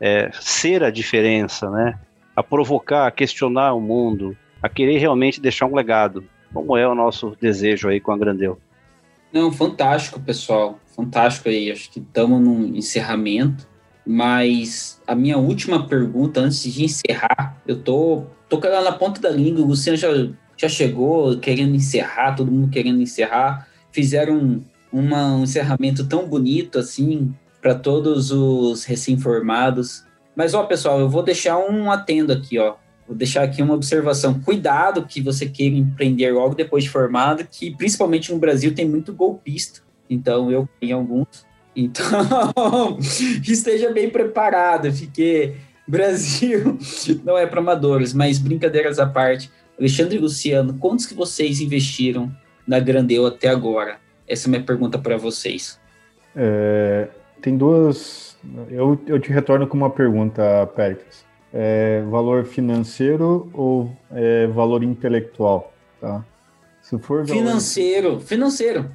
é, ser a diferença, né? A provocar, a questionar o mundo, a querer realmente deixar um legado, como é o nosso desejo aí com a Grandeu. Não, fantástico, pessoal. Fantástico aí. Acho que estamos num encerramento. Mas a minha última pergunta, antes de encerrar, eu tô, tô na ponta da língua. O Luciano já, já chegou querendo encerrar, todo mundo querendo encerrar. Fizeram uma, um encerramento tão bonito assim para todos os recém-formados. Mas, ó, pessoal, eu vou deixar um atendo aqui, ó. Vou deixar aqui uma observação. Cuidado que você queira empreender logo depois de formado, que principalmente no Brasil tem muito golpista. Então, eu tenho alguns. Então, esteja bem preparado, porque Brasil não é para amadores, mas brincadeiras à parte. Alexandre e Luciano, quantos que vocês investiram na Grandeu até agora? Essa é a minha pergunta para vocês. É, tem duas. Eu, eu te retorno com uma pergunta, Péricles. É, valor financeiro ou é, valor intelectual? Tá? Se for valor... financeiro, financeiro,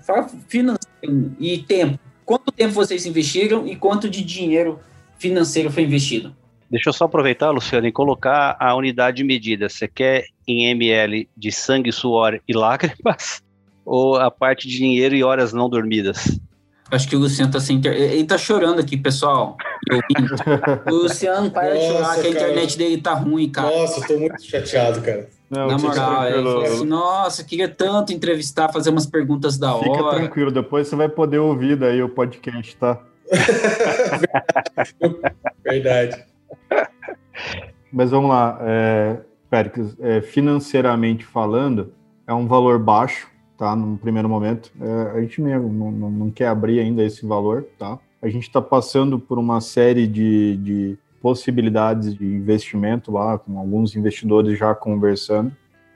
financeiro e tempo. Quanto tempo vocês investiram e quanto de dinheiro financeiro foi investido? Deixa eu só aproveitar, Luciano, e colocar a unidade de medida. Você quer em ml de sangue, suor e lágrimas? Ou a parte de dinheiro e horas não dormidas? Acho que o Luciano tá sem internet. Ele tá chorando aqui, pessoal. o Luciano, para Nossa, de chorar, que a internet dele tá ruim, cara. Nossa, tô muito chateado, cara. Não, Na moral, ele falou assim, nossa, queria tanto entrevistar, fazer umas perguntas da Fica hora. Fica tranquilo, depois você vai poder ouvir daí o podcast, tá? Verdade. Mas vamos lá, é, Péricles, é, financeiramente falando, é um valor baixo, tá? No primeiro momento. É, a gente mesmo não, não, não, quer abrir ainda esse valor, tá? A gente está passando por uma série de, de possibilidades de investimento lá, com alguns investidores já conversando.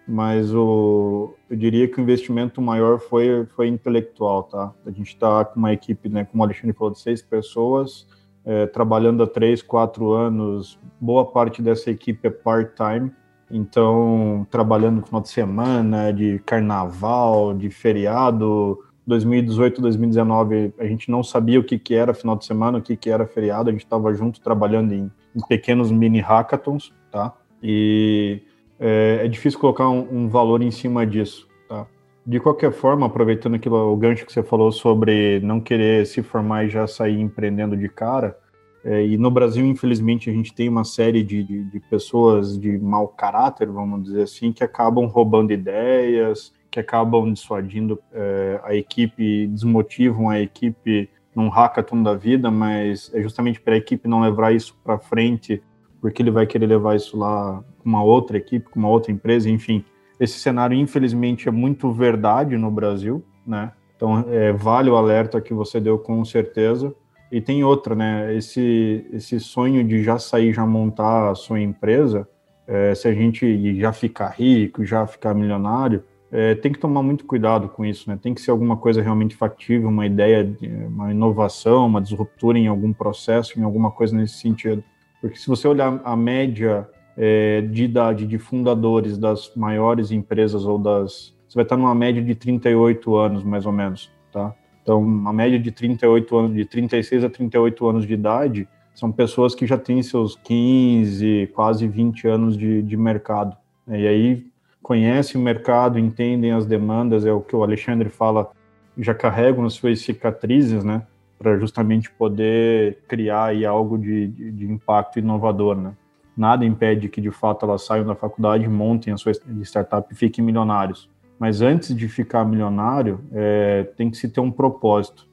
mas o, eu diria que o investimento maior foi, foi intelectual, tá? A gente está com uma equipe, né, como o Alexandre falou, de seis pessoas, é, trabalhando há três, quatro anos. Boa parte dessa equipe é part-time, então trabalhando no final de semana, de carnaval, de feriado. 2018, 2019, a gente não sabia o que, que era final de semana, o que, que era feriado, a gente estava junto trabalhando em, em pequenos mini hackathons, tá? E é, é difícil colocar um, um, valor em cima disso. Tá? De qualquer forma, aproveitando aquilo, o gancho que você falou sobre não querer se formar e já sair empreendendo de cara, é, e no Brasil, infelizmente, a gente tem uma série de, de, de, pessoas de mau caráter, vamos dizer assim, que acabam roubando ideias, que acabam dissuadindo é, a equipe, desmotivam a equipe num hackathon da vida, mas é justamente para a equipe não levar isso para frente, porque ele vai querer levar isso lá com uma outra equipe, com uma outra empresa, enfim. Esse cenário, infelizmente, é muito verdade no Brasil, né? Então, é, vale o alerta que você deu com certeza. E tem outra, né? Esse, esse sonho de já sair, já montar a sua empresa, é, se a gente já ficar rico, já ficar milionário, é, tem que tomar muito cuidado com isso, né? Tem que ser alguma coisa realmente factível, uma ideia, de, uma inovação, uma disruptura em algum processo, em alguma coisa nesse sentido. Porque se você olhar a média é, de idade de fundadores das maiores empresas ou das. Você vai estar numa média de 38 anos, mais ou menos, tá? Então, uma média de 38 anos, de 36 a 38 anos de idade, são pessoas que já têm seus 15, quase 20 anos de, de mercado. E aí conhecem o mercado, entendem as demandas, é o que o Alexandre fala, já carregam as suas cicatrizes, né? Para justamente poder criar aí algo de, de, de impacto inovador, né? nada impede que de fato elas saiam da faculdade, montem a sua startup e fiquem milionários. Mas antes de ficar milionário, é, tem que se ter um propósito.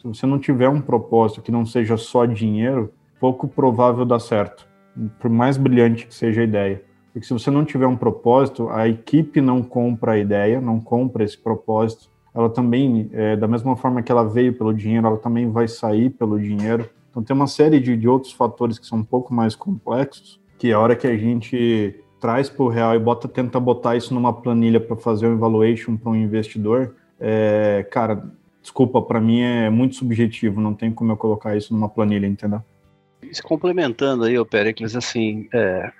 Se você não tiver um propósito que não seja só dinheiro, pouco provável dar certo, por mais brilhante que seja a ideia. Porque se você não tiver um propósito, a equipe não compra a ideia, não compra esse propósito. Ela também, é, da mesma forma que ela veio pelo dinheiro, ela também vai sair pelo dinheiro. Então tem uma série de, de outros fatores que são um pouco mais complexos que a hora que a gente traz para o real e bota, tenta botar isso numa planilha para fazer um evaluation para um investidor, é, cara, desculpa, para mim é muito subjetivo, não tem como eu colocar isso numa planilha, entendeu? Se complementando aí, o Pericles, assim, é,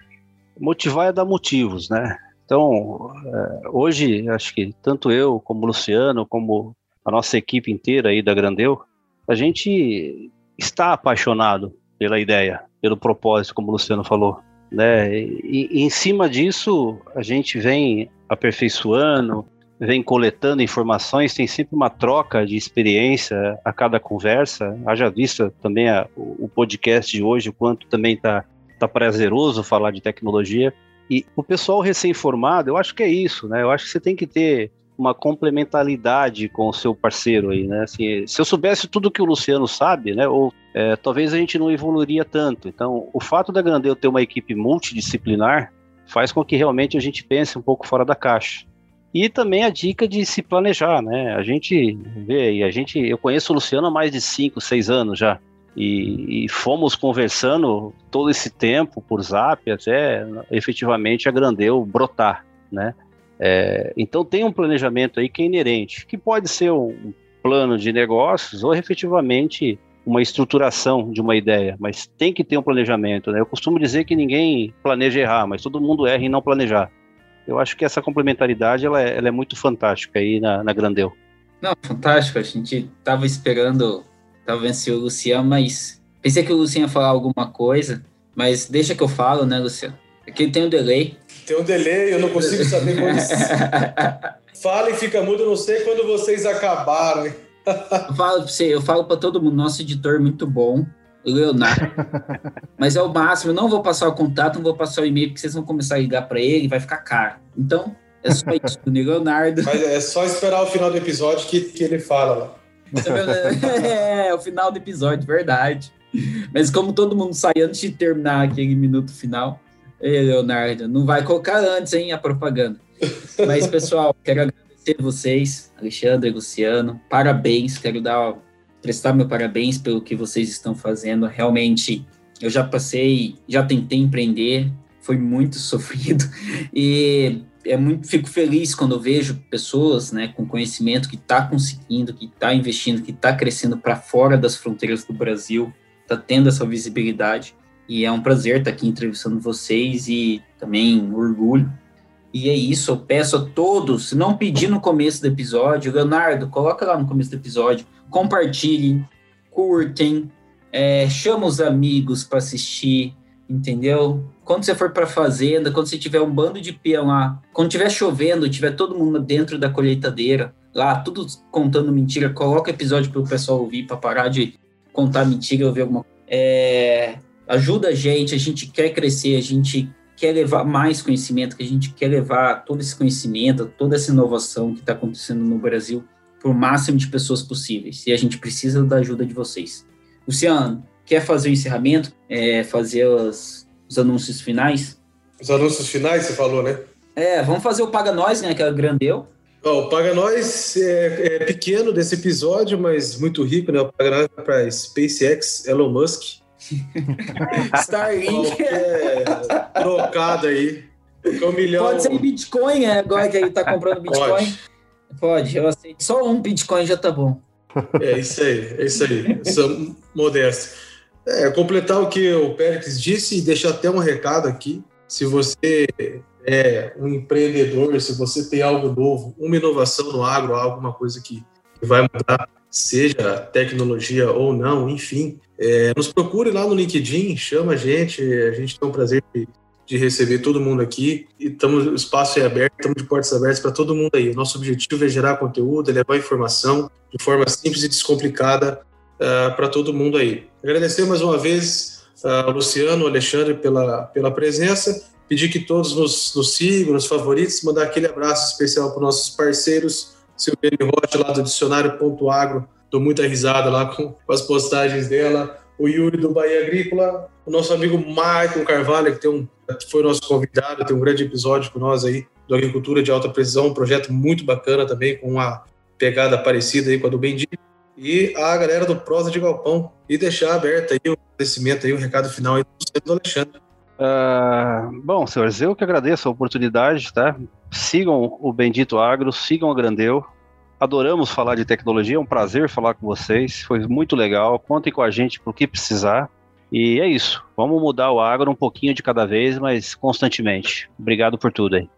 motivar é dar motivos, né? Então, é, hoje, acho que tanto eu, como o Luciano, como a nossa equipe inteira aí da Grandeu, a gente está apaixonado pela ideia, pelo propósito, como o Luciano falou. Né? E, e em cima disso, a gente vem aperfeiçoando, vem coletando informações, tem sempre uma troca de experiência a cada conversa. Haja vista também a, o podcast de hoje, o quanto também está tá prazeroso falar de tecnologia. E o pessoal recém-formado, eu acho que é isso, né? Eu acho que você tem que ter uma complementaridade com o seu parceiro aí, né? Assim, se eu soubesse tudo que o Luciano sabe, né? Ou é, talvez a gente não evoluiria tanto. Então, o fato da Grandeu ter uma equipe multidisciplinar faz com que realmente a gente pense um pouco fora da caixa. E também a dica de se planejar, né? A gente vê e a gente, eu conheço o Luciano há mais de 5, 6 anos já. E, e, fomos conversando todo esse tempo por zap até efetivamente a Grandeu brotar, né? É, então tem um planejamento aí que é inerente, que pode ser um plano de negócios ou efetivamente uma estruturação de uma ideia, mas tem que ter um planejamento. Né? Eu costumo dizer que ninguém planeja errar, mas todo mundo erra em não planejar. Eu acho que essa complementaridade ela é, ela é muito fantástica aí na, na Grandeu. Não, fantástico. A gente estava esperando, estava vendo se o Luciano, mas pensei que o Luciano ia falar alguma coisa, mas deixa que eu falo, né, Luciano? Aqui tem um delay. Tem um delay, eu não consigo saber quando. Fala e fica mudo, eu não sei quando vocês acabaram. eu falo pra você, eu falo para todo mundo, nosso editor é muito bom, o Leonardo. Mas é o máximo, eu não vou passar o contato, não vou passar o e-mail, porque vocês vão começar a ligar para ele vai ficar caro. Então, é só isso, o Leonardo. Mas é só esperar o final do episódio que, que ele fala lá. é, o final do episódio, verdade. Mas como todo mundo sai antes de terminar aquele minuto final, Leonardo, não vai colocar antes, hein, a propaganda. Mas, pessoal, quero agradecer vocês, Alexandre Luciano. Parabéns, quero dar, prestar meu parabéns pelo que vocês estão fazendo. Realmente, eu já passei, já tentei empreender, foi muito sofrido. E é muito, fico feliz quando eu vejo pessoas né, com conhecimento que está conseguindo, que está investindo, que está crescendo para fora das fronteiras do Brasil, está tendo essa visibilidade. E é um prazer estar tá aqui entrevistando vocês e também orgulho. E é isso, eu peço a todos, se não pedir no começo do episódio, Leonardo, coloca lá no começo do episódio, compartilhem, curtem, é, chama os amigos para assistir, entendeu? Quando você for para fazenda, quando você tiver um bando de peão lá, quando tiver chovendo, tiver todo mundo dentro da colheitadeira, lá, tudo contando mentira, coloca episódio para o pessoal ouvir, para parar de contar mentira, ouvir alguma é, ajuda a gente, a gente quer crescer, a gente quer levar mais conhecimento, que a gente quer levar todo esse conhecimento, toda essa inovação que está acontecendo no Brasil para o máximo de pessoas possíveis. E a gente precisa da ajuda de vocês. Luciano, quer fazer o encerramento? É, fazer os, os anúncios finais? Os anúncios finais, você falou, né? É, vamos fazer o Paga Nós, né? Que é o grandeu. Oh, o Paga Nós é, é, pequeno desse episódio, mas muito rico, né? O Paga Nós é para SpaceX, Elon Musk. Starlink. é trocado aí. Um milhão. Pode ser Bitcoin, é, agora que ele está comprando Bitcoin. Pode. Pode, eu aceito. Só um Bitcoin já tá bom. É isso aí, é isso aí. Sou modesto. É, completar o que o Pérez disse e deixar até um recado aqui. Se você é um empreendedor, se você tem algo novo, uma inovação no agro, alguma coisa que vai mudar, seja tecnologia ou não, enfim, é, nos procure lá no LinkedIn, chama a gente, a gente tem um prazer de, de receber todo mundo aqui e tamo, o espaço é aberto, estamos de portas abertas para todo mundo aí. O nosso objetivo é gerar conteúdo, é levar informação de forma simples e descomplicada ah, para todo mundo aí. Agradecer mais uma vez ao uh, Luciano, Alexandre pela, pela presença, pedir que todos nos, nos sigam, nos favoritos, mandar aquele abraço especial para nossos parceiros, Silviane Rocha lá do dicionário.agro, dou muita risada lá com, com as postagens dela, o Yuri do Bahia Agrícola, o nosso amigo Maicon Carvalho, que tem um, foi nosso convidado, tem um grande episódio com nós aí, do Agricultura de Alta Precisão, um projeto muito bacana também, com uma pegada parecida aí com a do Bendito, e a galera do Prosa de Galpão, e deixar aberto aí o agradecimento aí, o recado final aí do Alexandre. Uh, bom, senhores, eu que agradeço a oportunidade, tá? Sigam o Bendito Agro, sigam a Grandeu, Adoramos falar de tecnologia, é um prazer falar com vocês, foi muito legal. Contem com a gente para o que precisar. E é isso. Vamos mudar o agro um pouquinho de cada vez, mas constantemente. Obrigado por tudo aí.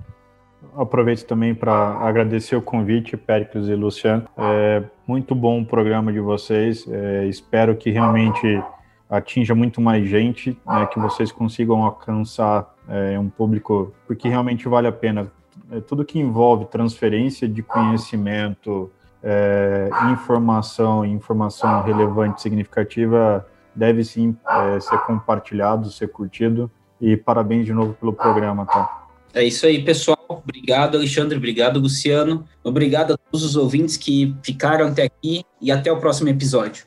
Aproveito também para agradecer o convite, Péricles e Luciano. É muito bom o programa de vocês. É, espero que realmente atinja muito mais gente, né, que vocês consigam alcançar é, um público, porque realmente vale a pena é, tudo que envolve transferência de conhecimento, é, informação, informação relevante, significativa, deve sim é, ser compartilhado, ser curtido. E parabéns de novo pelo programa, tá? É isso aí, pessoal. Obrigado, Alexandre. Obrigado, Luciano. Obrigado a todos os ouvintes que ficaram até aqui e até o próximo episódio.